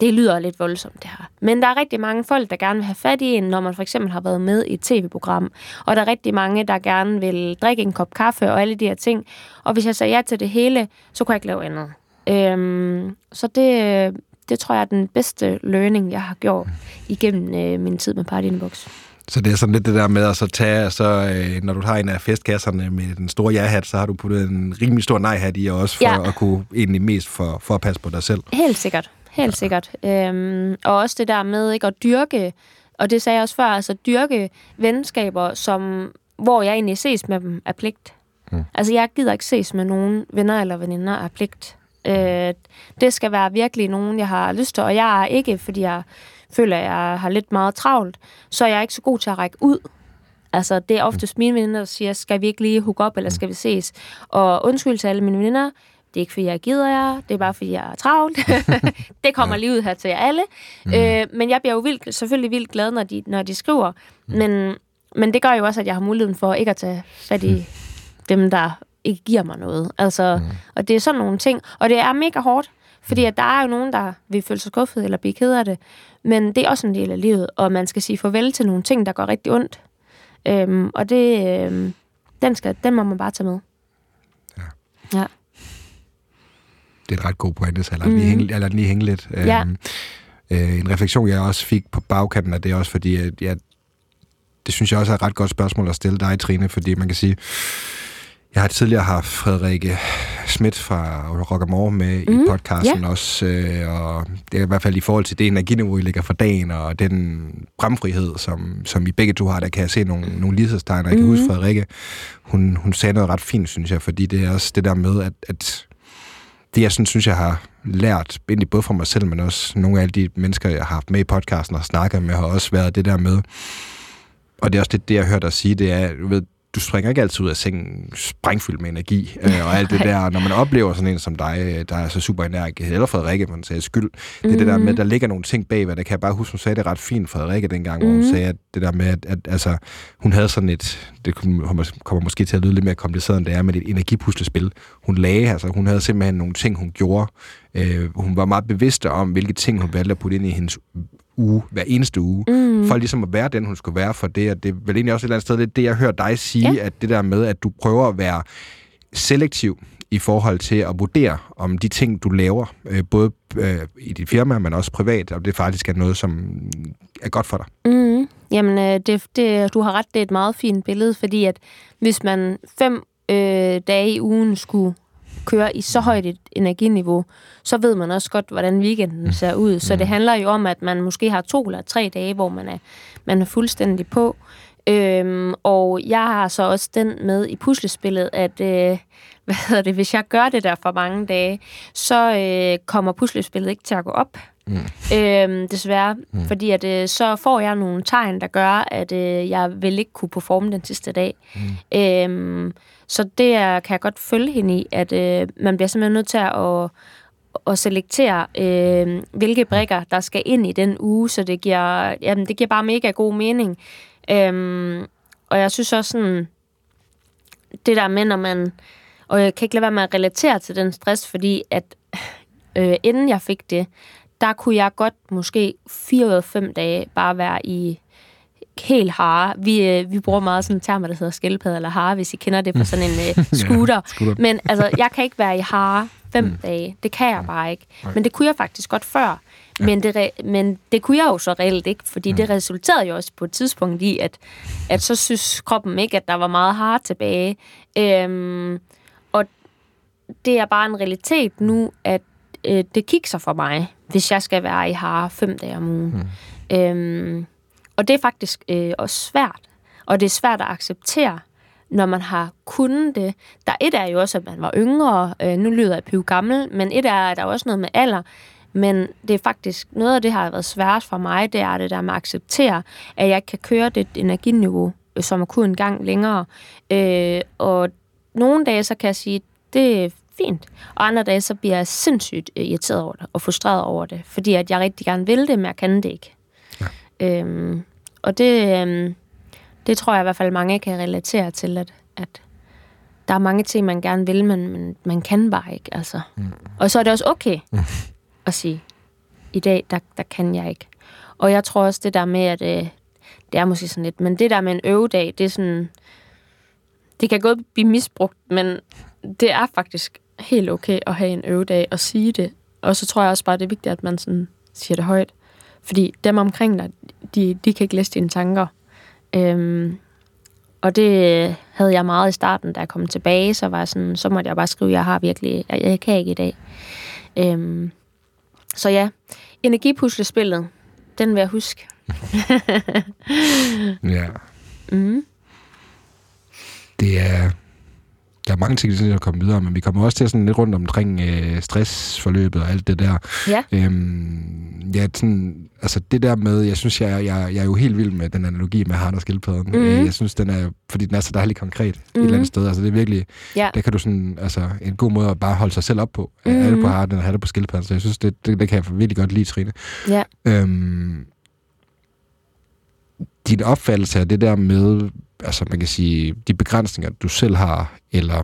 S3: Det lyder lidt voldsomt, det her. Men der er rigtig mange folk, der gerne vil have fat i en, når man for eksempel har været med i et tv-program. Og der er rigtig mange, der gerne vil drikke en kop kaffe og alle de her ting. Og hvis jeg sagde ja til det hele, så kunne jeg ikke lave andet. Øhm, så det, det tror jeg er den bedste learning, jeg har gjort igennem øh, min tid med Party in the Box.
S2: Så det er sådan lidt det der med at så tage, så, øh, når du har en af festkasserne med den store ja-hat, så har du puttet en rimelig stor nej-hat i, og også for
S3: Ja.
S2: at kunne egentlig mest for, for at passe på dig selv.
S3: Helt sikkert. Helt sikkert. Øhm, og også det der med ikke at dyrke, og det sagde jeg også før, altså dyrke venskaber, som, hvor jeg egentlig ses med dem af pligt. Mm. Altså jeg gider ikke ses med nogen venner eller veninder af pligt. Øh, det skal være virkelig nogen, jeg har lyst til, og jeg er ikke, fordi jeg føler, at jeg har lidt meget travlt, så er jeg ikke så god til at række ud. Altså, det er oftest mine veninder, der siger, skal vi ikke lige hook op, eller skal vi ses? Og undskyld til alle mine veninder, det er ikke, fordi jeg gider jer, det er bare, fordi jeg er travlt. <laughs> det kommer lige ud her til jer alle. Mm. Øh, men jeg bliver jo vildt, selvfølgelig vildt glad, når de, når de skriver. Mm. Men, men det gør jo også, at jeg har muligheden for ikke at tage fat i mm. <laughs> dem, der ikke giver mig noget. Altså, mm. Og det er sådan nogle ting. Og det er mega hårdt, fordi at der er jo nogen, der vil føle sig skuffet eller blive ked af det. Men det er også en del af livet, og man skal sige farvel til nogle ting, der går rigtig ondt. Øhm, og det, øhm, den, skal, den må man bare tage med.
S2: Ja.
S3: Ja.
S2: Det er et ret god pointe, så jeg lader, mm. lige, hænge, jeg lader den lige hænge lidt.
S3: Ja.
S2: Øhm, øh, en refleksion, jeg også fik på bagkanten af det, er også fordi, at jeg, det synes jeg også er et ret godt spørgsmål at stille dig, Trine, fordi man kan sige, jeg har tidligere haft Frederikke Schmidt fra Rockamore med mm, i podcasten
S3: ja.
S2: også, øh, og det er i hvert fald i forhold til det energiniveau, I lægger for dagen, og den bramfrihed, som, som I begge to har, der kan jeg se nogle, nogle lighedstegn, og jeg kan
S3: Mhm.
S2: huske Frederikke, hun, hun sagde noget ret fint, synes jeg, fordi det er også det der med, at, at det, jeg synes, synes, jeg har lært, egentlig både fra mig selv, men også nogle af alle de mennesker, jeg har haft med i podcasten og snakket med, har også været det der med, og det er også det, det jeg har hørt dig sige, det er, du ved, du springer ikke altid ud af sengen sprængfyldt med energi, øh, og alt det der, når man oplever sådan en som dig, øh, der er så super energisk, eller Frederikke, man sagde skyld, det er det der med, at der ligger nogle ting bagved, det kan jeg bare huske, hun sagde det ret fint, Frederikke, dengang, hvor hun
S3: Mhm.
S2: sagde, at det der med, at, at altså, hun havde sådan et, det kommer måske til at lyde lidt mere kompliceret, end det er, med et energipuslespil. Hun lagde, altså, hun havde simpelthen nogle ting, hun gjorde. Øh, hun var meget bevidst om, hvilke ting, hun valgte at putte ind i hendes uge, hver eneste uge, mm. for ligesom at være den, hun skulle være for det, og det er vel egentlig også et eller andet sted, det, er det jeg hører dig sige, ja. at det der med, at du prøver at være selektiv i forhold til at vurdere, om de ting, du laver, øh, både øh, i dit firma, men også privat, om det faktisk er noget, som er godt for dig.
S3: Mm. Jamen, øh, det, det, du har ret, det er et meget fint billede, fordi at hvis man fem øh, dage i ugen skulle køre i så højt et energiniveau, så ved man også godt, hvordan weekenden ser ud. Så det handler jo om, at man måske har to eller tre dage, hvor man er, man er fuldstændig på. Øhm, og jeg har så også den med i puslespillet, at øh, <laughs> hvad hedder det, hvis jeg gør det der for mange dage, så øh, kommer puslespillet ikke til at gå op. Mm. Øhm, desværre, mm. fordi at, øh, så får jeg nogle tegn, der gør, at øh, jeg vil ikke kunne performe den sidste dag. Mm. Øhm, så det er, kan jeg godt følge hende i, at øh, man bliver simpelthen nødt til at, at selektere, øh, hvilke brikker, der skal ind i den uge, så det giver, jamen, det giver bare mega god mening. Øhm, og jeg synes også sådan, det der med, når man, og jeg kan ikke lade være med at relatere til den stress, fordi at øh, inden jeg fik det, der kunne jeg godt måske fire ud af fem dage bare være i helt hare. Vi, øh, vi bruger meget sådan en term, der hedder skildpadde eller hare, hvis I kender det fra sådan en <laughs> øh, scooter.
S2: scooter.
S3: Men altså, jeg kan ikke være i hare fem mm. dage. Det kan jeg bare ikke. Men det kunne jeg faktisk godt før. Ja. Men, det, men det kunne jeg jo så reelt ikke, fordi mm. det resulterede jo også på et tidspunkt i, at, at så synes kroppen ikke, at der var meget hare tilbage. Øhm, og det er bare en realitet nu, at øh, det kigger for mig, hvis jeg skal være i hare fem dage om ugen. Mm. Øhm, og det er faktisk øh, også svært. Og det er svært at acceptere, når man har kunnet det. Der et er jo også, at man var yngre. Øh, nu lyder jeg piv gammel, men et er, at der er også noget med alder. Men det er faktisk noget af det, der har været svært for mig, det er det der med at acceptere, at jeg ikke kan køre det energiniveau, øh, som er kun en gang længere. Øh, og nogle dage, så kan jeg sige, det fint. Og andre dage, så bliver jeg sindssygt øh, irriteret over det, og frustreret over det, fordi at jeg rigtig gerne vil det, men jeg kan det ikke. Ja. Øhm, og det, øhm, det tror jeg i hvert fald, mange kan relatere til, at, at der er mange ting, man gerne vil, men, men man kan bare ikke. Altså. Mm. Og så er det også okay mm. at sige, i dag, der, der kan jeg ikke. Og jeg tror også det der med, at øh, det er måske sådan lidt, men det der med en øvedag, det er sådan, det kan godt blive misbrugt, men det er faktisk helt okay at have en øvedag og sige det. Og så tror jeg også bare, det er vigtigt, at man sådan siger det højt. Fordi dem omkring dig, de, de kan ikke læse dine tanker. Øhm, og det havde jeg meget i starten, da jeg kom tilbage, så var sådan, så måtte jeg bare skrive, jeg har virkelig, jeg, jeg kan ikke i dag. Øhm, så ja, energipuslespillet, den vil jeg huske. <laughs>
S2: Ja.
S3: Mm.
S2: Det er... Der er mange ting, der skal komme videre, men vi kommer også til sådan lidt rundt omkring øh, stressforløbet og alt det der.
S3: Ja.
S2: Øhm, ja, sådan, altså det der med, jeg synes, jeg, jeg, jeg er jo helt vild med den analogi med haren og skildpadden.
S3: Mhm.
S2: Øh, Jeg synes, den er, fordi den er så dejligt konkret mm. et eller
S3: Mhm.
S2: andet sted. Altså det er virkelig,
S3: Ja.
S2: der kan du sådan, altså en god måde at bare holde sig selv op på. Mm.
S3: Mhm.
S2: Er det på haren, eller er det på skildpadden? Så jeg synes, det, det, det kan jeg virkelig godt lide, Trine.
S3: Ja.
S2: Øhm, din opfattelse af det der med, altså man kan sige, de begrænsninger, du selv har, eller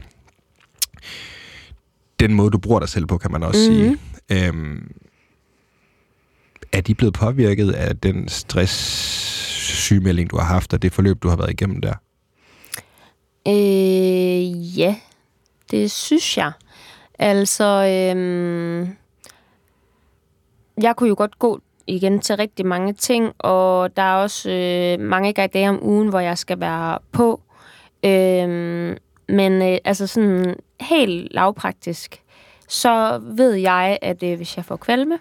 S2: den måde, du bruger dig selv på, kan man også
S3: Mhm.
S2: mm-hmm. sige. Øhm, er de blevet påvirket af den stress-sygemelding, du har haft, og det forløb, du har været igennem der?
S3: Øh, ja, det synes jeg. Altså, øhm, jeg kunne jo godt gå igen til rigtig mange ting, og der er også øh, mange dage om ugen, hvor jeg skal være på. Øhm, men øh, altså sådan helt lavpraktisk, så ved jeg, at øh, hvis jeg får kvalme,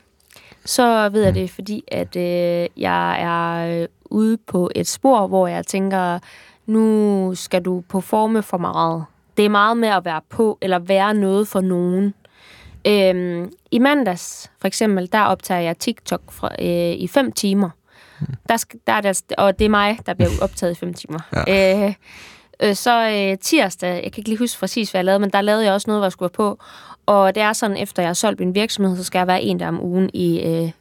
S3: så ved jeg det, fordi at øh, jeg er øh, ude på et spor, hvor jeg tænker, nu skal du performe for meget. Det er meget med at være på, eller være noget for nogen. Øhm, I mandags, for eksempel, der optager jeg TikTok fra, øh, i fem timer. Der skal, der er der, og det er mig, der bliver <laughs> optaget i fem timer. Ja. Øh, øh, så øh, tirsdag, jeg kan ikke lige huske præcis, hvad jeg lavede, men der lavede jeg også noget, hvor jeg skulle være på. Og det er sådan, efter jeg har solgt min virksomhed, så skal jeg være en der om ugen i øh,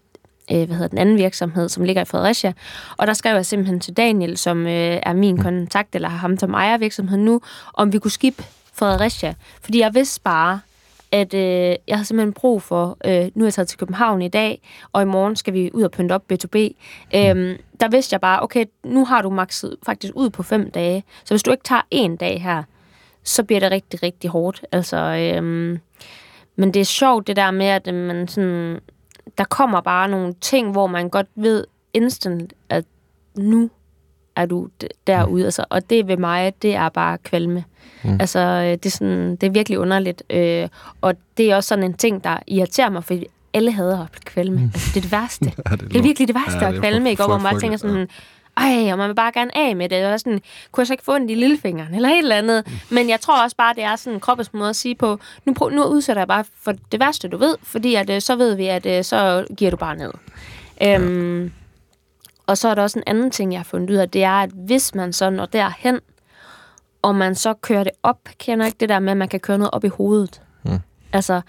S3: øh, hvad hedder den anden virksomhed, som ligger i Fredericia. Og der skrev jeg simpelthen til Daniel, som øh, er min kontakt, eller ham, som ejer virksomheden nu, om vi kunne skip Fredericia. Fordi jeg vidste bare, at øh, jeg har simpelthen brug for, øh, nu er jeg taget til København i dag, og i morgen skal vi ud og pynte op B2B. Øhm, der vidste jeg bare, okay, nu har du makset faktisk ud på fem dage, så hvis du ikke tager en dag her, så bliver det rigtig, rigtig hårdt. Altså, øhm, men det er sjovt det der med, at øh, man sådan, der kommer bare nogle ting, hvor man godt ved instant, at nu er du derude. Altså, og det ved mig, det er bare kvalme. Mm. Altså, øh, det er, sådan, det er virkelig underligt. Øh, og det er også sådan en ting, der irriterer mig, fordi alle hader at kvalme. Mm. Altså, det er det værste. <laughs>
S2: Ja, det er
S3: det er virkelig det værste
S2: Ja,
S3: ja, at kvalme,
S2: for-
S3: ikke? Og hvor man bare tænker sådan, ej, og man vil bare gerne af med det. Og sådan, kunne jeg så ikke få ondt i lillefingeren, eller et eller andet. Mm. Men jeg tror også bare, det er sådan kroppens måde at sige på, nu, prøv, nu udsætter jeg bare for det værste, du ved, fordi at, øh, så ved vi, at øh, så giver du bare ned. Øhm, og så er der også en anden ting, jeg har fundet ud af, det er, at hvis man så når derhen, og man så kører det op, kender ikke det der med, at man kan køre noget op i hovedet. Mm. Altså,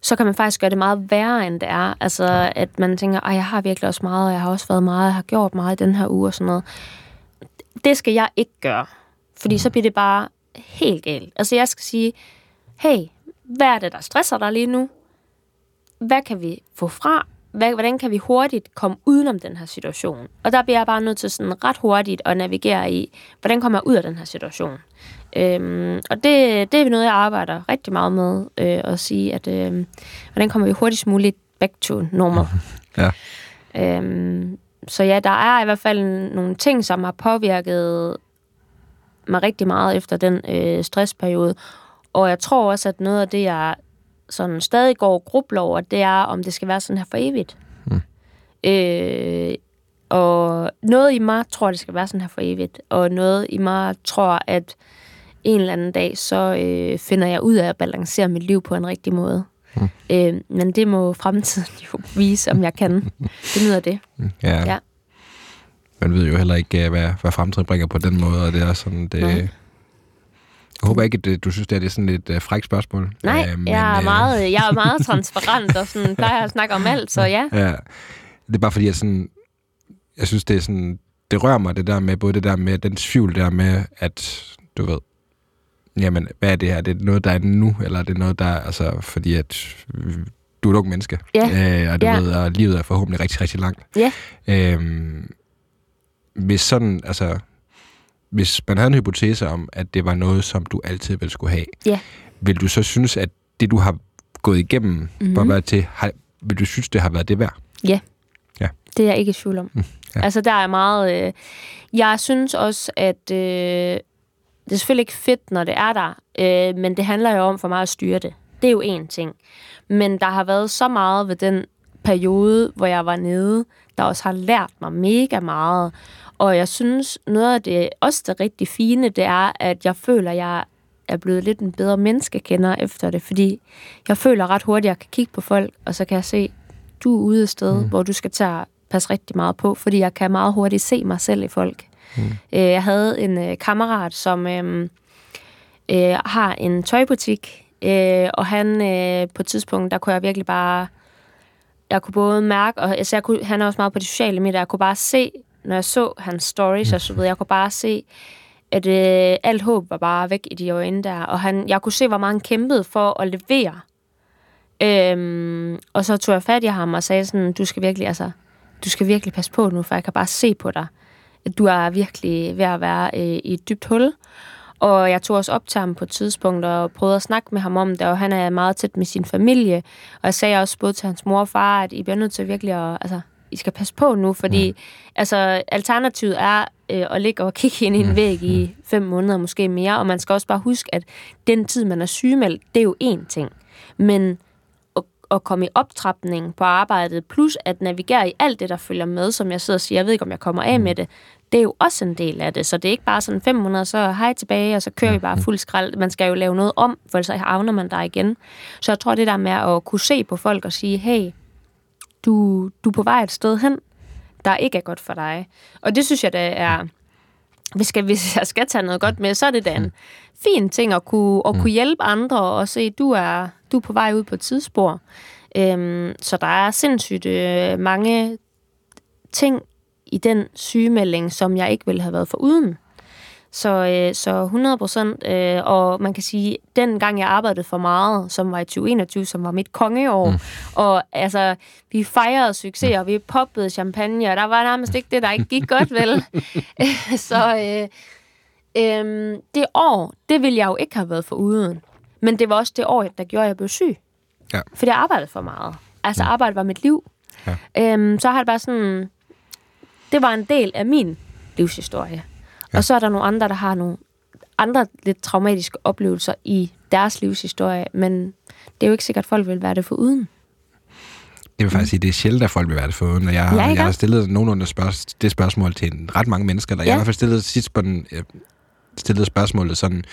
S3: så kan man faktisk gøre det meget værre, end det er. Altså, at man tænker, at jeg har virkelig også meget, og jeg har også været meget, jeg har gjort meget i den her uge og sådan noget. Det skal jeg ikke gøre, fordi så bliver det bare helt galt. Altså, jeg skal sige, hey, hvad er det, der stresser dig lige nu? Hvad kan vi få fra? Hvad, hvordan kan vi hurtigt komme udenom den her situation? Og der bliver jeg bare nødt til sådan ret hurtigt at navigere i, hvordan kommer jeg ud af den her situation? Øhm, og det, det er noget, jeg arbejder rigtig meget med, øh, at sige, at øh, hvordan kommer vi hurtigst muligt back to normal? <laughs>
S2: Ja.
S3: Øhm, så ja, der er i hvert fald nogle ting, som har påvirket mig rigtig meget efter den øh, stressperiode. Og jeg tror også, at noget af det, jeg sådan stadig går og grubler over, det er, om det skal være sådan her for evigt. Mm. Øh, og noget i mig tror, det skal være sådan her for evigt. Og noget i mig tror, at en eller anden dag, så øh, finder jeg ud af at balancere mit liv på en rigtig måde. Mm. Øh, men det må fremtiden jo vise, om jeg kan. <laughs> Det nyder det.
S2: Ja.
S3: Ja.
S2: Man ved jo heller ikke, øh, hvad, hvad fremtiden bringer på den måde, og det er sådan, det...
S3: Nej.
S2: Jeg håber ikke, at det, du synes, det er, er sådan et uh, frækt spørgsmål.
S3: Nej,
S2: Øh,
S3: øh, jeg, er
S2: øh,
S3: meget, <laughs> jeg er meget transparent og sådan, plejer at snakke om alt, så ja.
S2: Ja, det er bare fordi, jeg sådan... Jeg synes, det er sådan... Det rører mig, det der med, både det der med, den tvivl der med, at, du ved, jamen, hvad er det her? Det er noget, der er nu, eller er det noget, der er, altså, fordi at, du er et ung menneske.
S3: Ja.
S2: Øh, og du
S3: Ja.
S2: ved, og livet er forhåbentlig rigtig, rigtig langt.
S3: Ja.
S2: Øhm, hvis sådan, altså, hvis man havde en hypotese om, at det var noget, som du altid ville skulle have,
S3: Ja.
S2: vil du så synes, at det, du har gået igennem,
S3: Mhm.
S2: mm-hmm. være til, har, vil du synes, det har været det værd?
S3: Det er jeg ikke i tvivl om.
S2: Mm, ja.
S3: Altså, der er meget... Øh, jeg synes også, at øh, det er selvfølgelig ikke fedt, når det er der, øh, men det handler jo om for mig at styre det. Det er jo én ting. Men der har været så meget ved den periode, hvor jeg var nede, der også har lært mig mega meget. Og jeg synes, noget af det, også det rigtig fine, det er, at jeg føler, at jeg er blevet lidt en bedre menneskekender efter det, fordi jeg føler ret hurtigt, at jeg kan kigge på folk, og så kan jeg se, du er ude et sted, mm. hvor du skal tage passe rigtig meget på, fordi jeg kan meget hurtigt se mig selv i folk. Mm. Øh, jeg havde en øh, kammerat, som øh, øh, har en tøjbutik, øh, og han øh, på et tidspunkt, der kunne jeg virkelig bare, jeg kunne både mærke, og altså, jeg kunne, han er også meget på de sociale medier, jeg kunne bare se, når jeg så hans stories og så videre, jeg kunne bare se, at øh, alt håb var bare væk i de øjne der, og han, jeg kunne se, hvor meget han kæmpede for at levere. Øhm, og så tog jeg fat i ham og sagde sådan, du skal virkelig, altså, du skal virkelig passe på nu, for jeg kan bare se på dig, at du er virkelig ved at være øh, i et dybt hul. Og jeg tog også op til ham på et tidspunkt og prøvede at snakke med ham om det, og han er meget tæt med sin familie. Og jeg sagde også både til hans mor og far, at I bliver nødt til virkelig at, altså, i skal passe på nu, fordi mm. altså, alternativet er øh, at ligge og kigge ind i en væg i fem måneder, måske mere, og man skal også bare huske, at den tid, man er sygemeldt, det er jo én ting. Men at, komme i optrapning på arbejdet, plus at navigere i alt det, der følger med, som jeg sidder og siger, jeg ved ikke, om jeg kommer af med det, det er jo også en del af det. Så det er ikke bare sådan 500, så hej tilbage, og så kører vi bare fuld skrald. Man skal jo lave noget om, for ellers havner man der igen. Så jeg tror, det der med at kunne se på folk og sige, hey, du, du er på vej et sted hen, der ikke er godt for dig. Og det synes jeg, det er... Hvis, skal, hvis jeg skal tage noget godt med, så er det da en fin ting at kunne, at kunne hjælpe andre og se, du er, du er på vej ud på et tidsspor. Øhm, så der er sindssygt øh, mange ting i den sygemelding, som jeg ikke ville have været for uden. Så, øh, så 100 procent, øh, og man kan sige, den gang jeg arbejdede for meget, som var i 2021, som var mit kongeår, mm. og altså, vi fejrede succes, og vi poppede champagne, og der var nærmest ikke det, der ikke gik godt, vel? <laughs> <laughs> så øh, øh, det år, det ville jeg jo ikke have været for uden. Men det var også det år, der gjorde, at jeg blev syg.
S2: Ja.
S3: Fordi jeg arbejdede for meget. Altså, arbejde var mit liv.
S2: Ja.
S3: Øhm, så har det bare sådan... Det var en del af min livshistorie. Ja. Og så er der nogle andre, der har nogle andre lidt traumatiske oplevelser i deres livshistorie, men det er jo ikke sikkert, at folk vil være det for uden.
S2: Jeg vil faktisk sige, det er sjældent, at folk vil være det foruden. Og jeg,
S3: Ja,
S2: jeg har stillet nogenlunde spørg- det spørgsmål til en, ret mange mennesker. Der. Ja. Jeg har i hvert fald stillet sidst på den, jeg stillede spørgsmålet sådan,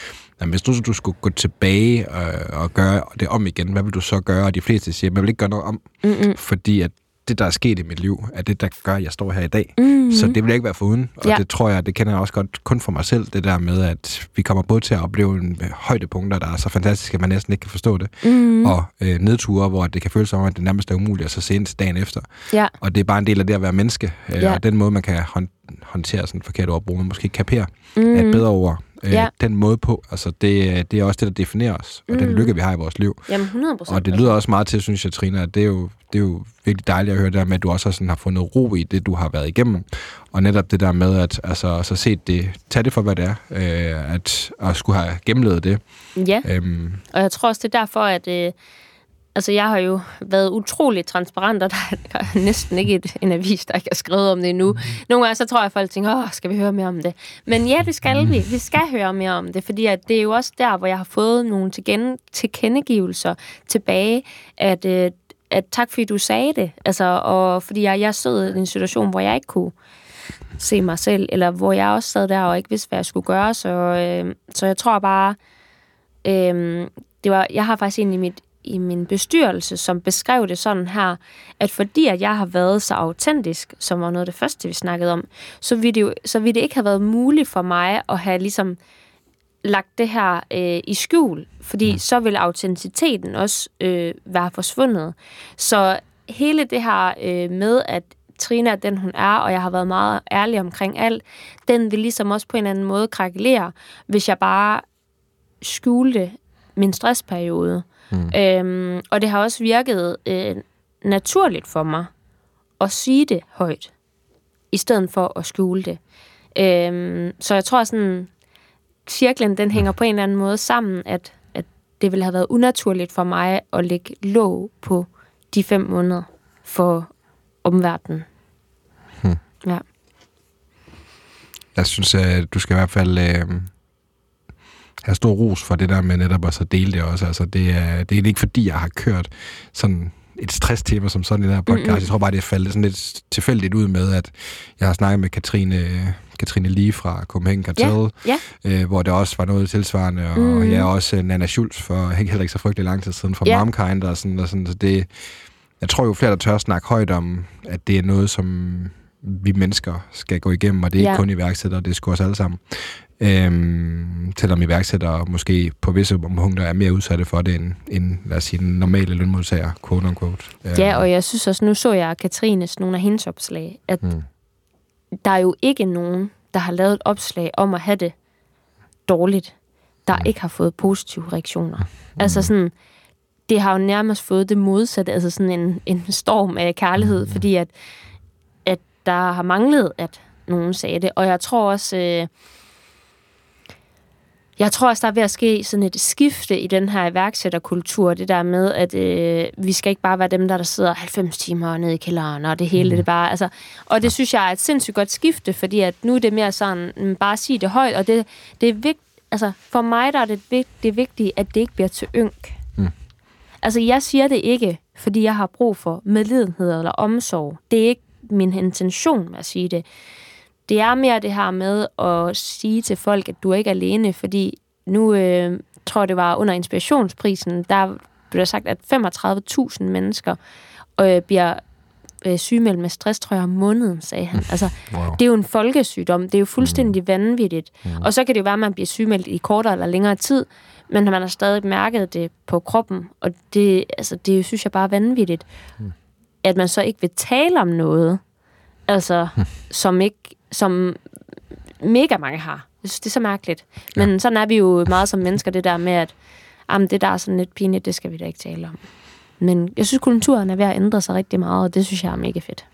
S2: jamen, hvis nu du skulle gå tilbage og, og gøre det om igen, hvad vil du så gøre? Og de fleste siger, jeg vil ikke gøre noget om,
S3: Mm-mm.
S2: fordi at det, der er sket i mit liv, er det, der gør, at jeg står her i dag.
S3: Mm-hmm.
S2: Så det vil jeg ikke være foruden. Og
S3: Ja.
S2: det tror jeg, det kender jeg også godt kun for mig selv, det der med, at vi kommer både til at opleve en højdepunkter, der er så fantastiske, at man næsten ikke kan forstå det,
S3: Mm-hmm.
S2: og øh, nedture, hvor det kan føles som, at det nærmest er umuligt at så se ind til dagen efter.
S3: Ja.
S2: Og det er bare en del af det at være menneske. Øh,
S3: Ja.
S2: Og den måde, man kan hånd- håndtere sådan et forkert ord, bruge, man måske kapere, mm. er
S3: Mm-hmm.
S2: et bedre ord. Øh,
S3: Ja.
S2: Den måde på, altså det, det er også det, der definerer os, og den
S3: Mhm.
S2: lykke, vi har i vores liv.
S3: Jamen, 100 procent.
S2: Og det lyder også meget til, synes jeg, Trina, at det er jo, det er jo virkelig dejligt at høre det der med, at du også sådan har fundet ro i det, du har været igennem. Og netop det der med at altså, så se det, tage det for, hvad det er, øh, at, at skulle have gennemlevet det.
S3: Ja,
S2: Øhm,
S3: og jeg tror også, det er derfor, at... Øh, altså, jeg har jo været utrolig transparent, og der er <laughs> næsten ikke et, en avis, der ikke har skrevet om det endnu. Nogle gange så tror jeg, at folk tænker, åh, skal vi høre mere om det? Men ja, det skal vi. Vi skal høre mere om det, fordi at det er jo også der, hvor jeg har fået nogle tilkendegivelser tilbage, at, øh, at tak fordi du sagde det. Altså, og fordi jeg, jeg stod i en situation, hvor jeg ikke kunne se mig selv, eller hvor jeg også sad der og ikke vidste, hvad jeg skulle gøre. Så, øh, så jeg tror bare, øh, det var, jeg har faktisk en i, mit, i min bestyrelse, som beskrev det sådan her, at fordi at jeg har været så autentisk, som var noget af det første, vi snakkede om, så ville det, jo, så ville det ikke have været muligt for mig at have ligesom lagt det her øh, i skjul, fordi mm. så ville autenticiteten også øh, være forsvundet. Så hele det her øh, med, at Trina er den, hun er, og jeg har været meget ærlig omkring alt, den vil ligesom også på en eller anden måde krakelere, hvis jeg bare skjulte min stressperiode. Mm. Øhm, og det har også virket øh, naturligt for mig at sige det højt, i stedet for at skjule det. Øhm, så jeg tror sådan, cirklen den hænger på en eller anden måde sammen, at, at det ville have været unaturligt for mig at lægge låg på de fem måneder for omverdenen. Hmm. Ja.
S2: Jeg synes, at du skal i hvert fald øh, have stor ros for det der med netop at dele det også. Altså, det, er, det er ikke fordi, jeg har kørt sådan et stresstema som sådan i den her podcast. Mm-hmm. Jeg tror bare, det er faldet sådan lidt tilfældigt ud med, at jeg har snakket med Katrine, Katrine Lee fra Copenhagen Cartel,
S3: ja, ja.
S2: Øh, hvor der også var noget tilsvarende, og, mm. jeg er også Nana Schultz for heller ikke så frygtelig lang tid siden fra ja. Momkind og sådan, og sådan, så det, jeg tror jo flere, der tør snakke højt om, at det er noget, som vi mennesker skal gå igennem, og det er ja. ikke kun iværksættere, det er sgu os alle sammen. Øhm, selvom iværksættere måske på visse punkter er mere udsatte for det end, end lad os sige, den normale lønmodtager, quote unquote.
S3: Ja, øhm. og jeg synes også, nu så jeg Katrines, nogle af hendes opslag, at mm. der er jo ikke nogen, der har lavet et opslag om at have det dårligt, der mm. ikke har fået positive reaktioner. Mm. Altså sådan, det har jo nærmest fået det modsatte, altså sådan en, en storm af kærlighed, mm. fordi at, at der har manglet, at nogen sagde det. Og jeg tror også, øh, jeg tror også, der er ved at ske sådan et skifte i den her iværksætterkultur, det der med, at øh, vi skal ikke bare være dem, der, der sidder 90 timer nede i kælderen, og det hele, mm. det bare, altså, og det synes jeg er et sindssygt godt skifte, fordi at nu er det mere sådan, mm, bare sige det højt, og det, det er vigtigt, altså, for mig der er det, vigt, det vigtigt, at det ikke bliver til ynk. Mm. Altså, jeg siger det ikke, fordi jeg har brug for medlidenhed eller omsorg. Det er ikke min intention med at sige det. Det er mere det her med at sige til folk, at du er ikke alene, fordi nu øh, tror jeg, det var under inspirationsprisen, der blev der sagt, at 35.000 mennesker øh, bliver øh, sygemeldt med stress, tror jeg, om måneden, sagde han. Altså, <laughs> wow. det er jo en folkesygdom. Det er jo fuldstændig mm. vanvittigt. Mm. Og så kan det jo være, at man bliver sygemeldt i kortere eller længere tid, men man har stadig mærket det på kroppen, og det, altså, det synes jeg bare er vanvittigt, mm. at man så ikke vil tale om noget, altså, mm. som ikke som mega mange har. Jeg synes, det er så mærkeligt. Men ja. sådan er vi jo meget som mennesker, det der med, at jamen, det der er sådan lidt pinligt, det skal vi da ikke tale om. Men jeg synes, kulturen er ved at ændre sig rigtig meget, og det synes jeg er mega fedt.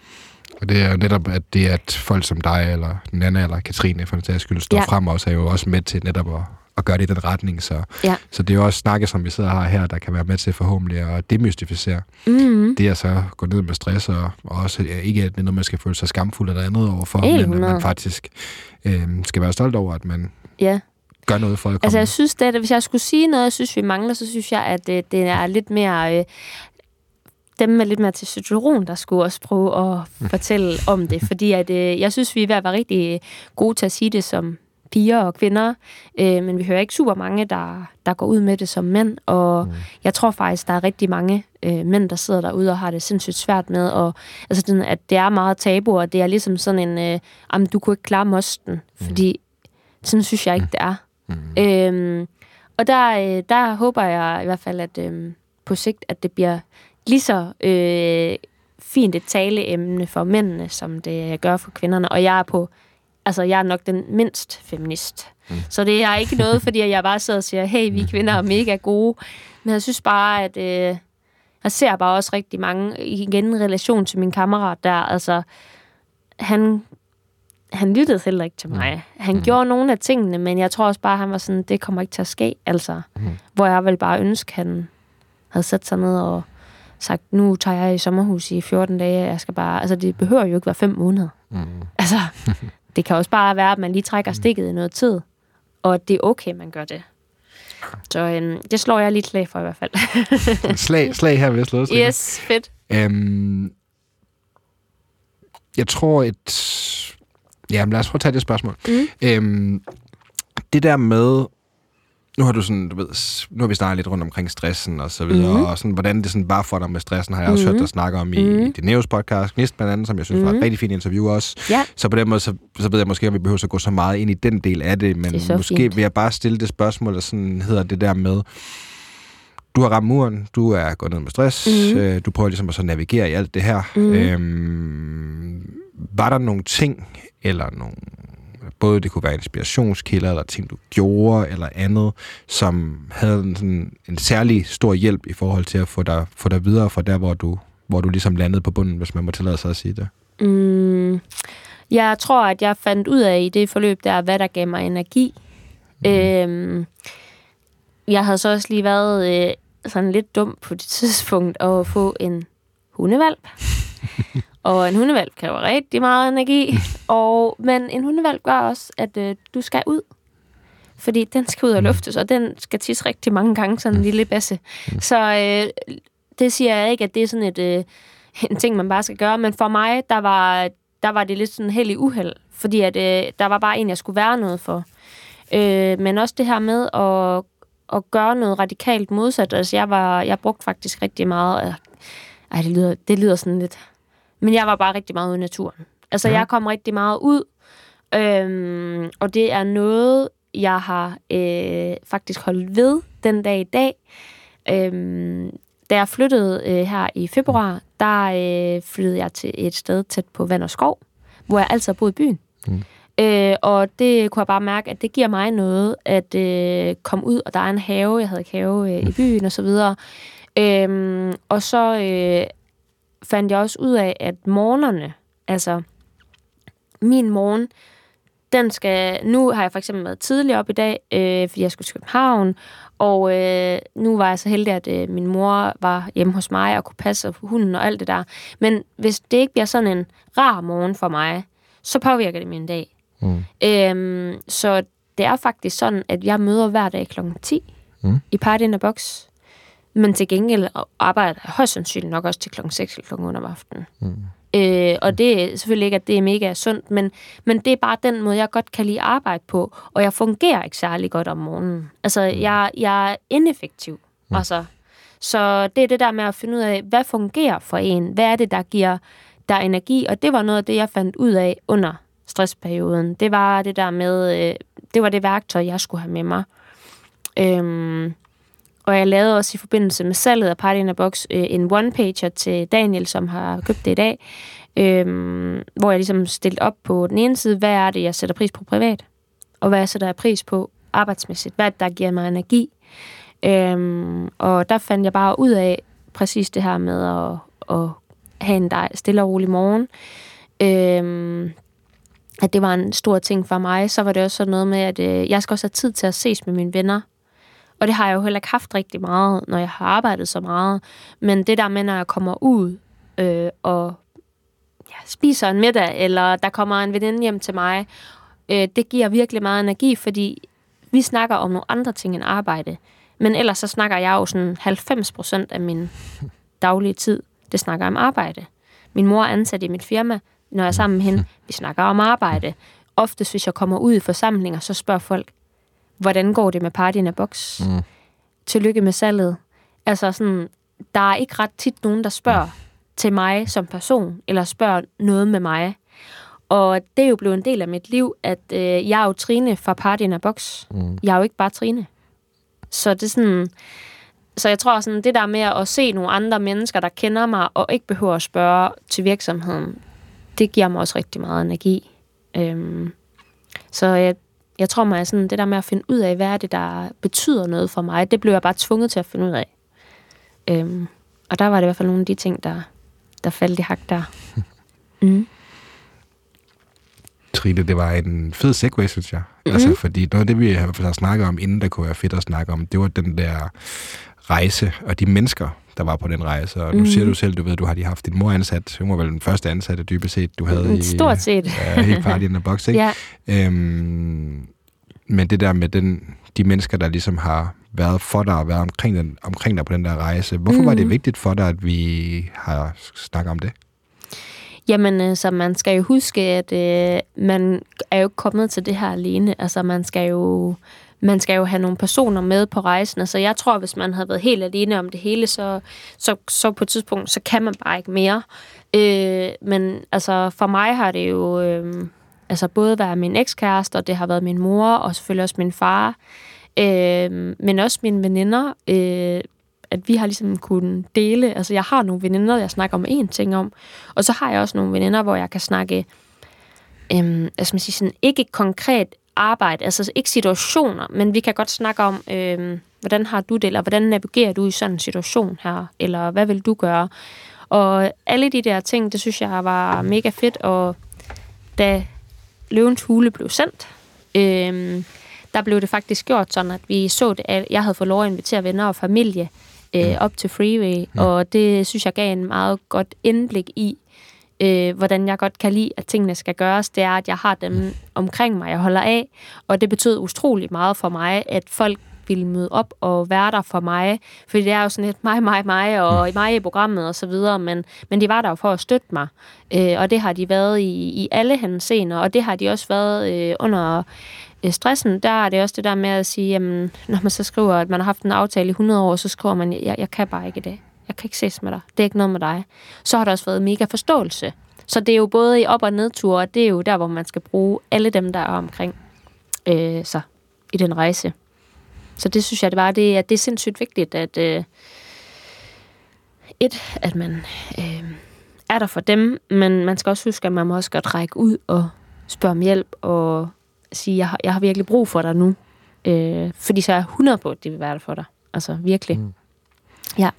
S2: Og det er netop, at det at folk som dig, eller Nana, eller Katrine, for den sags skyld, står ja. frem også, er jo også med til netop at at gøre det i den retning. Så,
S3: ja.
S2: så det er jo også snakke, som vi sidder her, her, der kan være med til forhåbentlig at demystificere. Mm-hmm. Det er så gå ned med stress, og, og også ikke at det er noget, man skal føle sig skamfuld eller andet overfor, men at man faktisk øh, skal være stolt over, at man
S3: ja.
S2: gør noget for at komme.
S3: Altså jeg synes, det, at hvis jeg skulle sige noget, jeg synes, vi mangler, så synes jeg, at det, det er lidt mere... Øh, dem med lidt mere testosteron, der skulle også prøve at <laughs> fortælle om det. Fordi at, øh, jeg synes, vi er ved at være rigtig gode til at sige det som piger og kvinder, øh, men vi hører ikke super mange, der, der går ud med det som mænd, og mm. jeg tror faktisk, der er rigtig mange øh, mænd, der sidder derude og har det sindssygt svært med, og, altså, den, at det er meget tabu, og det er ligesom sådan en, øh, jamen, du kunne ikke klare mosten, mm. fordi sådan synes jeg ikke, det er. Mm. Øhm, og der, øh, der håber jeg i hvert fald, at øh, på sigt, at det bliver lige så øh, fint et taleemne for mændene, som det gør for kvinderne, og jeg er på altså, jeg er nok den mindst feminist. Mm. Så det er ikke noget, fordi jeg bare sidder og siger, hey, vi kvinder er mega gode. Men jeg synes bare, at øh, jeg ser bare også rigtig mange, igen en relation til min kammerat der, altså, han, han lyttede heller ikke til mm. mig. Han mm. gjorde nogle af tingene, men jeg tror også bare, han var sådan, det kommer ikke til at ske, altså. Mm. Hvor jeg vil bare ønske, han havde sat sig ned og sagt, nu tager jeg i sommerhus i 14 dage, jeg skal bare, altså det behøver jo ikke være fem måneder. Mm. Altså, <laughs> Det kan også bare være, at man lige trækker mm. stikket i noget tid, og at det er okay, man gør det. Så øhm, det slår jeg lige slag for i hvert fald. <laughs>
S2: slag, slag her vil jeg slå
S3: Yes, fedt. Øhm,
S2: jeg tror et... Ja, lad os prøve at tage det spørgsmål. Mm. Øhm, det der med nu har du sådan, du ved, nu har vi snakket lidt rundt omkring stressen og så videre, mm. og sådan, hvordan det sådan bare for dig med stressen, har jeg også mm. hørt dig snakke om i, mm. i det Neos podcast, Gnist blandt andet, som jeg synes mm. var et mhm. rigtig fint interview også.
S3: Ja.
S2: Så på den måde, så, så ved jeg måske, om vi behøver at gå så meget ind i den del af det, men det måske fint. vil jeg bare stille det spørgsmål, der sådan hedder det der med, du har ramt muren, du er gået ned med stress, mm. øh, du prøver ligesom at så navigere i alt det her. Mm. Øhm, var der nogle ting, eller nogle
S4: både det kunne være inspirationskilder, eller ting, du gjorde, eller andet, som havde en, sådan, en særlig stor hjælp i forhold til at få dig, få dig videre fra der, hvor du, hvor du ligesom landede på bunden, hvis man må tillade sig at sige det?
S3: Mm, jeg tror, at jeg fandt ud af i det forløb der, hvad der gav mig energi. Mm. Øhm, jeg havde så også lige været øh, sådan lidt dum på det <laughs> tidspunkt at få en hundevalp. <laughs> og en hundevalp kræver rigtig meget energi. <laughs> Og, men en hundevalp gør også, at øh, du skal ud. Fordi den skal ud og luftes, og den skal tisse rigtig mange gange, sådan en lille basse. Så øh, det siger jeg ikke, at det er sådan et, øh, <laughs> en ting, man bare skal gøre. Men for mig, der var, der var det lidt sådan held i uheld. Fordi at, øh, der var bare en, jeg skulle være noget for. Øh, men også det her med at, at gøre noget radikalt modsat. Altså, jeg, var, jeg brugte faktisk rigtig meget... Ej, det lyder, det lyder sådan lidt... Men jeg var bare rigtig meget ude i naturen. Altså, ja. jeg kom rigtig meget ud. Øhm, og det er noget, jeg har øh, faktisk holdt ved den dag i dag. Øhm, da jeg flyttede øh, her i februar, der øh, flyttede jeg til et sted tæt på vand og skov, hvor jeg altid har boet i byen. Mm. Øh, og det kunne jeg bare mærke, at det giver mig noget at øh, komme ud, og der er en have, jeg havde ikke have øh, i mm. byen og så videre. Øhm, og så øh, fandt jeg også ud af, at morgenerne, altså min morgen, den skal... Nu har jeg for eksempel været tidlig op i dag, øh, fordi jeg skulle til København, og øh, nu var jeg så heldig, at øh, min mor var hjemme hos mig og kunne passe hunden og alt det der. Men hvis det ikke bliver sådan en rar morgen for mig, så påvirker det min dag. Mm. Øhm, så det er faktisk sådan, at jeg møder hver dag kl. 10 mm. i Party in a Box. Men til gengæld arbejder jeg højst sandsynligt nok også til kl. 6 eller kl. om aftenen. Mm. Øh, og det er selvfølgelig ikke, at det er mega sundt, men, men det er bare den måde, jeg godt kan lide at arbejde på. Og jeg fungerer ikke særlig godt om morgenen. Altså, mm. jeg, jeg er ineffektiv. Mm. Altså, så det er det der med at finde ud af, hvad fungerer for en? Hvad er det, der giver der energi? Og det var noget af det, jeg fandt ud af under stressperioden. Det var det der med, øh, det var det værktøj, jeg skulle have med mig. Øhm, og jeg lavede også i forbindelse med salget af Party in a Box øh, en one-pager til Daniel, som har købt det i dag, øh, hvor jeg ligesom stillede op på den ene side, hvad er det, jeg sætter pris på privat, og hvad jeg sætter pris på arbejdsmæssigt, hvad der giver mig energi. Øhm, og der fandt jeg bare ud af præcis det her med at, at have en stille og rolig morgen. Øhm, at det var en stor ting for mig. Så var det også sådan noget med, at øh, jeg skal også have tid til at ses med mine venner. Og det har jeg jo heller ikke haft rigtig meget, når jeg har arbejdet så meget. Men det der med, når jeg kommer ud øh, og ja, spiser en middag, eller der kommer en veninde hjem til mig, øh, det giver virkelig meget energi, fordi vi snakker om nogle andre ting end arbejde. Men ellers så snakker jeg jo sådan 90 procent af min daglige tid, det snakker om arbejde. Min mor er ansat i mit firma, når jeg er sammen med hende. <laughs> Vi snakker om arbejde. Oftest, hvis jeg kommer ud i forsamlinger, så spørger folk, hvordan går det med partyen af boks? Mm. Tillykke med salget. Altså sådan, der er ikke ret tit nogen, der spørger mm. til mig som person, eller spørger noget med mig. Og det er jo blevet en del af mit liv, at øh, jeg er jo Trine fra partyen af boks. Mm. Jeg er jo ikke bare Trine. Så det er sådan... Så jeg tror sådan, det der med at se nogle andre mennesker, der kender mig, og ikke behøver at spørge til virksomheden, det giver mig også rigtig meget energi. Øhm, så jeg, jeg tror mig, sådan, det der med at finde ud af, hvad er det, der betyder noget for mig, det blev jeg bare tvunget til at finde ud af. Øhm, og der var det i hvert fald nogle af de ting, der, der faldt i hak der. <laughs> Mm.
S4: Trine, det var en fed segue, synes jeg. Mm-hmm. Altså, fordi noget af det, vi har snakket om, inden der kunne være fedt at snakke om, det var den der rejse og de mennesker, der var på den rejse. Og nu mm. siger du selv, du ved, du har lige haft din mor ansat. Hun var vel den første ansatte, dybest set, du havde
S3: i... Stort set.
S4: Ja, i Party in the Box, ikke? ja. Øhm, men det der med den, de mennesker, der ligesom har været for dig og været omkring, den, omkring dig på den der rejse. Hvorfor mm. var det mm. vigtigt for dig, at vi har snakket om det?
S3: Jamen, så altså, man skal jo huske, at øh, man er jo kommet til det her alene. Altså, man skal jo man skal jo have nogle personer med på rejsen. Altså, jeg tror, hvis man havde været helt alene om det hele, så, så, så på et tidspunkt, så kan man bare ikke mere. Øh, men altså, for mig har det jo øh, altså, både været min ekskæreste, og det har været min mor, og selvfølgelig også min far, øh, men også mine veninder, øh, at vi har ligesom kunnet dele, altså jeg har nogle veninder, jeg snakker om én ting om, og så har jeg også nogle veninder, hvor jeg kan snakke øhm, altså man siger sådan, ikke konkret arbejde, altså ikke situationer, men vi kan godt snakke om, øhm, hvordan har du det, eller hvordan navigerer du i sådan en situation her, eller hvad vil du gøre? Og alle de der ting, det synes jeg var mega fedt, og da Løvens Hule blev sendt, øhm, der blev det faktisk gjort sådan, at vi så det, at jeg havde fået lov at invitere venner og familie øh, op til Freeway, og det synes jeg gav en meget godt indblik i, øh, hvordan jeg godt kan lide, at tingene skal gøres, det er, at jeg har dem omkring mig, jeg holder af, og det betød utrolig meget for mig, at folk ville møde op og være der for mig, fordi det er jo sådan lidt mig, mig, mig, og mm. mig i programmet og så videre, men, men de var der jo for at støtte mig, øh, og det har de været i, i alle henseender, og det har de også været øh, under øh, stressen, der er det også det der med at sige, jamen, når man så skriver, at man har haft en aftale i 100 år, så skriver man, jeg, jeg kan bare ikke det. Jeg kan ikke ses med dig. Det er ikke noget med dig. Så har der også været mega forståelse. Så det er jo både i op- og nedtur, og det er jo der, hvor man skal bruge alle dem, der er omkring øh, sig i den rejse. Så det synes jeg, det var, det, at det er sindssygt vigtigt, at øh, et, at man øh, er der for dem, men man skal også huske, at man må også godt række ud og spørge om hjælp og sige, jeg har, jeg har virkelig brug for dig nu. Øh, fordi så er jeg 100 på, at de vil være der for dig. Altså virkelig. Mm. Ja.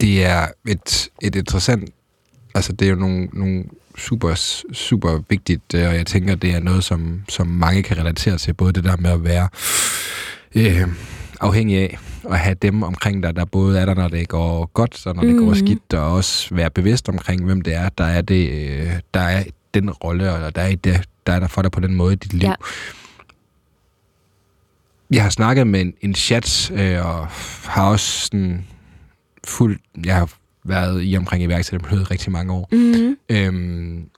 S2: Det er et, et interessant... Altså, det er jo nogle, nogle super, super vigtigt, øh, og jeg tænker, det er noget, som, som mange kan relatere til. Både det der med at være øh, afhængig af, at have dem omkring dig, der både er der, når det går godt, og når mm. det går mhm. skidt, og også være bevidst omkring, hvem det er, der er, det, øh, der er den rolle, og der er, det, der er der for dig på den måde i dit liv. Ja. Jeg har snakket med en, en chat, øh, og har også sådan fuldt... Jeg har været i omkring iværksættermiljøet rigtig mange år. Mm-hmm. Øhm,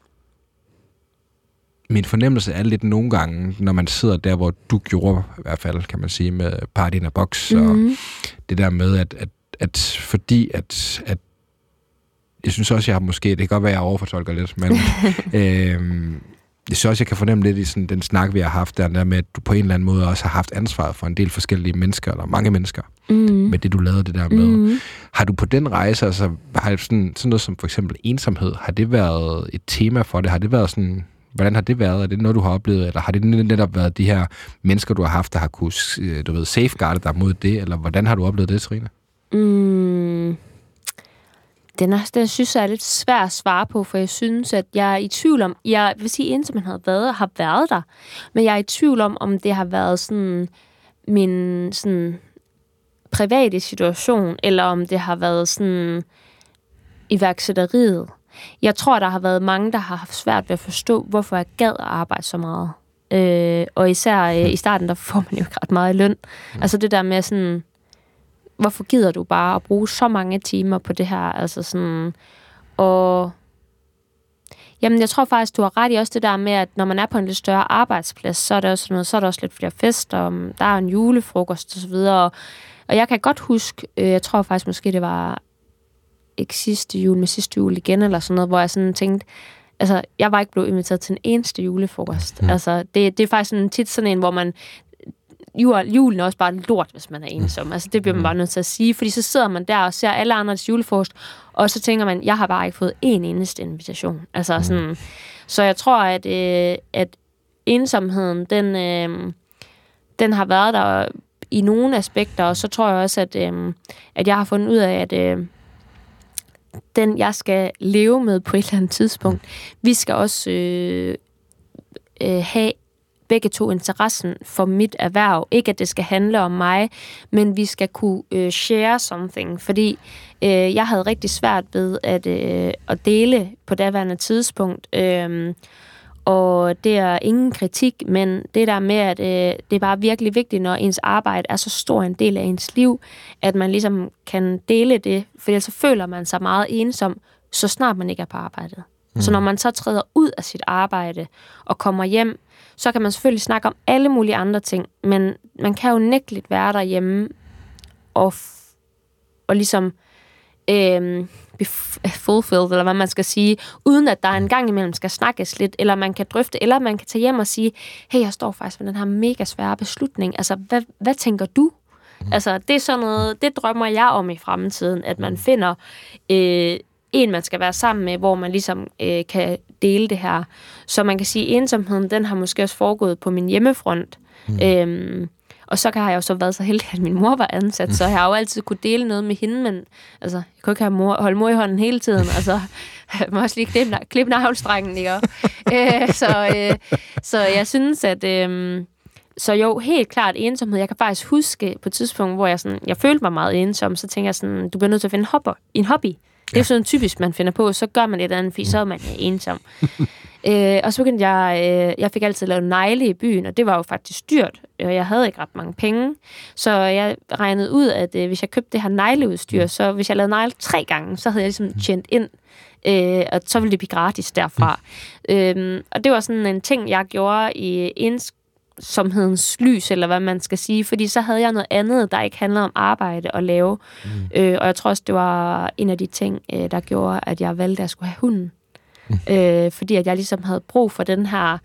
S2: min fornemmelse er lidt nogle gange, når man sidder der, hvor du gjorde, i hvert fald kan man sige, med Party in a Box, mm-hmm. og det der med, at, at, at fordi at, at jeg synes også, jeg har måske, det kan godt være, jeg overfortolker lidt, men <laughs> øhm, jeg synes også, jeg kan fornemme lidt i sådan, den snak, vi har haft der, der med, at du på en eller anden måde også har haft ansvaret for en del forskellige mennesker, eller mange mennesker, mm. med det, du lavede det der med. Mm. Har du på den rejse, altså, har sådan, sådan noget som for eksempel ensomhed, har det været et tema for det? Har det været sådan, hvordan har det været? Er det noget, du har oplevet? Eller har det netop været de her mennesker, du har haft, der har kunne, øh, du ved, safeguarde dig mod det? Eller hvordan har du oplevet det, Serena? Mm
S3: den, er, den synes jeg er lidt svær at svare på, for jeg synes, at jeg er i tvivl om, jeg vil sige, indtil man har været, har været der, men jeg er i tvivl om, om det har været sådan min sådan private situation, eller om det har været sådan iværksætteriet. Jeg tror, der har været mange, der har haft svært ved at forstå, hvorfor jeg gad at arbejde så meget. Øh, og især øh, i starten, der får man jo ikke ret meget løn. Mm. Altså det der med sådan, hvorfor gider du bare at bruge så mange timer på det her? Altså sådan, og Jamen, jeg tror faktisk, du har ret i også det der med, at når man er på en lidt større arbejdsplads, så er der også, noget, så er der også lidt flere fester, der er en julefrokost og så videre. Og, og jeg kan godt huske, øh, jeg tror faktisk måske, det var ikke sidste jul, men sidste jul igen, eller sådan noget, hvor jeg sådan tænkte, altså, jeg var ikke blevet inviteret til en eneste julefrokost. Mm. Altså, det, det er faktisk sådan, tit sådan en, hvor man jul, julen er også bare lort, hvis man er ensom. Altså, det bliver man mm. bare nødt til at sige, fordi så sidder man der og ser alle andres julefrokost, og så tænker man, jeg har bare ikke fået en eneste invitation. Altså, mm. sådan, så jeg tror, at, øh, at ensomheden, den, øh, den har været der i nogle aspekter, og så tror jeg også, at, øh, at jeg har fundet ud af, at øh, den, jeg skal leve med på et eller andet tidspunkt, vi skal også øh, øh, have begge to interessen for mit erhverv. Ikke at det skal handle om mig, men vi skal kunne øh, share something, fordi øh, jeg havde rigtig svært ved at, øh, at dele på daværende tidspunkt. Øh, og det er ingen kritik, men det der med, at øh, det er bare virkelig vigtigt, når ens arbejde er så stor en del af ens liv, at man ligesom kan dele det, for ellers så føler man sig meget ensom, så snart man ikke er på arbejdet. Mm. Så når man så træder ud af sit arbejde og kommer hjem, så kan man selvfølgelig snakke om alle mulige andre ting, men man kan jo nægteligt være derhjemme og, og ligesom be fulfilled, eller hvad man skal sige, uden at der en gang imellem skal snakkes lidt, eller man kan drøfte, eller man kan tage hjem og sige, hey, jeg står faktisk med den her mega svære beslutning. Altså, hvad, hvad tænker du? Mm. Altså, det er sådan noget, det drømmer jeg om i fremtiden, at man finder øh, en, man skal være sammen med, hvor man ligesom øh, kan dele det her. Så man kan sige, at ensomheden, den har måske også foregået på min hjemmefront. Mm. Øhm, og så har jeg jo så været så heldig, at min mor var ansat, så jeg har jo altid kunne dele noget med hende, men altså, jeg kunne ikke have mor, holde mor i hånden hele tiden. Altså, <laughs> jeg må også lige klippe, klippe navlstrengen, ikke? <laughs> øh, så, øh, så jeg synes, at... Øh, så jo, helt klart ensomhed. Jeg kan faktisk huske på et tidspunkt, hvor jeg, sådan, jeg følte mig meget ensom, så tænker jeg sådan, du bliver nødt til at finde en hobby. En hobby. Det er sådan typisk, man finder på, så gør man et andet, fordi så er man ensom. <laughs> øh, og så begyndte jeg, øh, jeg fik altid lavet negle i byen, og det var jo faktisk dyrt, og jeg havde ikke ret mange penge. Så jeg regnede ud, at øh, hvis jeg købte det her negleudstyr, så hvis jeg lavede negle tre gange, så havde jeg ligesom tjent ind, øh, og så ville det blive gratis derfra. øh, og det var sådan en ting, jeg gjorde i ensomhedens lys, eller hvad man skal sige, fordi så havde jeg noget andet, der ikke handlede om arbejde og lave. Mm. Øh, og jeg tror også, det var en af de ting, øh, der gjorde, at jeg valgte, at jeg skulle have hunden. Mm. Øh, fordi at jeg ligesom havde brug for den her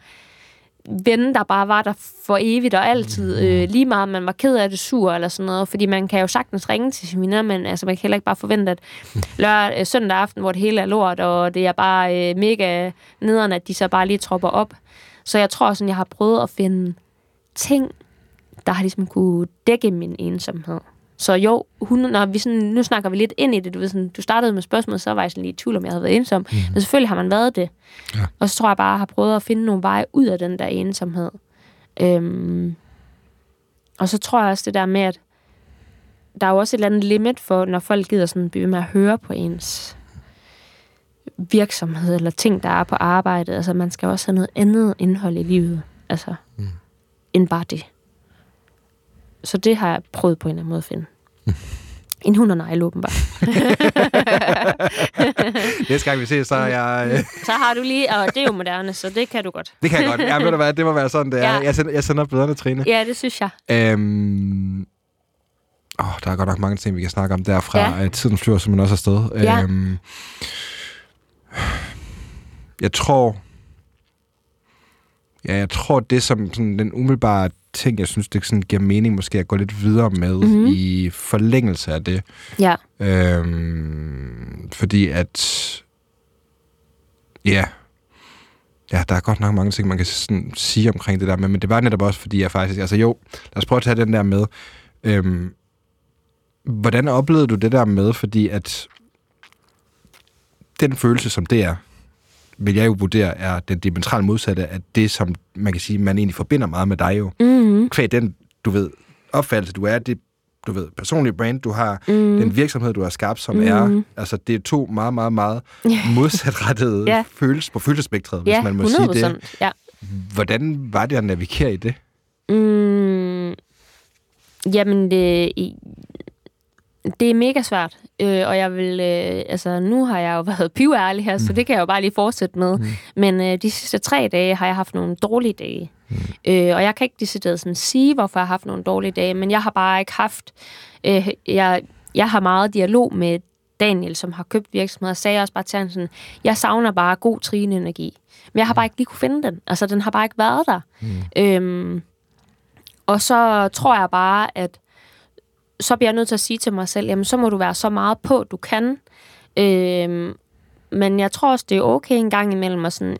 S3: ven, der bare var der for evigt og altid, mm. øh, lige meget man var ked af det, sur eller sådan noget, fordi man kan jo sagtens ringe til sine venner, men altså, man kan heller ikke bare forvente, at <laughs> lørdag, øh, søndag aften, hvor det hele er lort, og det er bare øh, mega nederen, at de så bare lige tropper op. Så jeg tror sådan, jeg har prøvet at finde ting, der har ligesom kunne dække min ensomhed. Så jo, hun, når vi sådan, nu snakker vi lidt ind i det. Du, ved, sådan, du startede med spørgsmål, så var jeg sådan lige i tvivl, om jeg havde været ensom. Mm. Men selvfølgelig har man været det. Ja. Og så tror jeg bare, at jeg har prøvet at finde nogle veje ud af den der ensomhed. Øhm, og så tror jeg også det der med, at der er jo også et eller andet limit for, når folk gider sådan blive med at høre på ens virksomhed eller ting, der er på arbejdet. Altså, man skal også have noget andet indhold i livet. Altså, mm. end bare det. Så det har jeg prøvet på en eller anden måde at finde. <laughs> En hund og negle, åbenbart. <laughs>
S2: Næste gang vi ses, så er jeg... Øh... <laughs>
S3: så har du lige... Og det er jo moderne, så det kan du godt.
S2: Det kan jeg godt. Ja, ved du hvad, det må være sådan, det er. Ja. Jeg, sender, jeg sender billederne, Trine.
S3: Ja, det synes jeg.
S2: Øhm... Oh, der er godt nok mange ting, vi kan snakke om derfra. Ja. Tiden flyver simpelthen også afsted. Ja. Øhm... Jeg tror... Ja, jeg tror, det som sådan, den umiddelbare ting, jeg synes, det sådan giver mening måske at gå lidt videre med mm-hmm. i forlængelse af det.
S3: Ja.
S2: Øhm, fordi at... Ja, Ja, der er godt nok mange ting, man kan sådan sige omkring det der med, men det var netop også, fordi jeg faktisk... Altså jo, lad os prøve at tage den der med. Øhm, hvordan oplevede du det der med, fordi at den følelse, som det er, vil jeg jo vurdere, er den diametrale modsatte af det, som man kan sige, man egentlig forbinder meget med dig jo. Mm-hmm. Kvæg den, du ved, opfattelse, du er, det du ved, personlige brand, du har, mm. den virksomhed, du har skabt, som mm. er, altså det er to meget, meget, meget <laughs> modsatrettede yeah. følelser på følelsespektret, hvis man må sige det. Ja. Hvordan var det at navigere i det?
S3: Mm, jamen, det, det er mega svært, øh, og jeg vil, øh, altså nu har jeg jo <laughs> været piværlig her, mm. så det kan jeg jo bare lige fortsætte med. Mm. Men øh, de sidste tre dage har jeg haft nogle dårlige dage. Mm. Øh, og jeg kan ikke decideret sådan sige, hvorfor jeg har haft nogle dårlige dage, men jeg har bare ikke haft, øh, jeg, jeg har meget dialog med Daniel, som har købt virksomheder, sagde også bare til ham sådan, jeg savner bare god trine-energi. Men jeg har bare ikke lige kunne finde den. Altså, den har bare ikke været der. Mm. Øhm, og så tror jeg bare, at så bliver jeg nødt til at sige til mig selv, jamen så må du være så meget på, du kan. Øhm, men jeg tror også, det er okay en gang imellem at sådan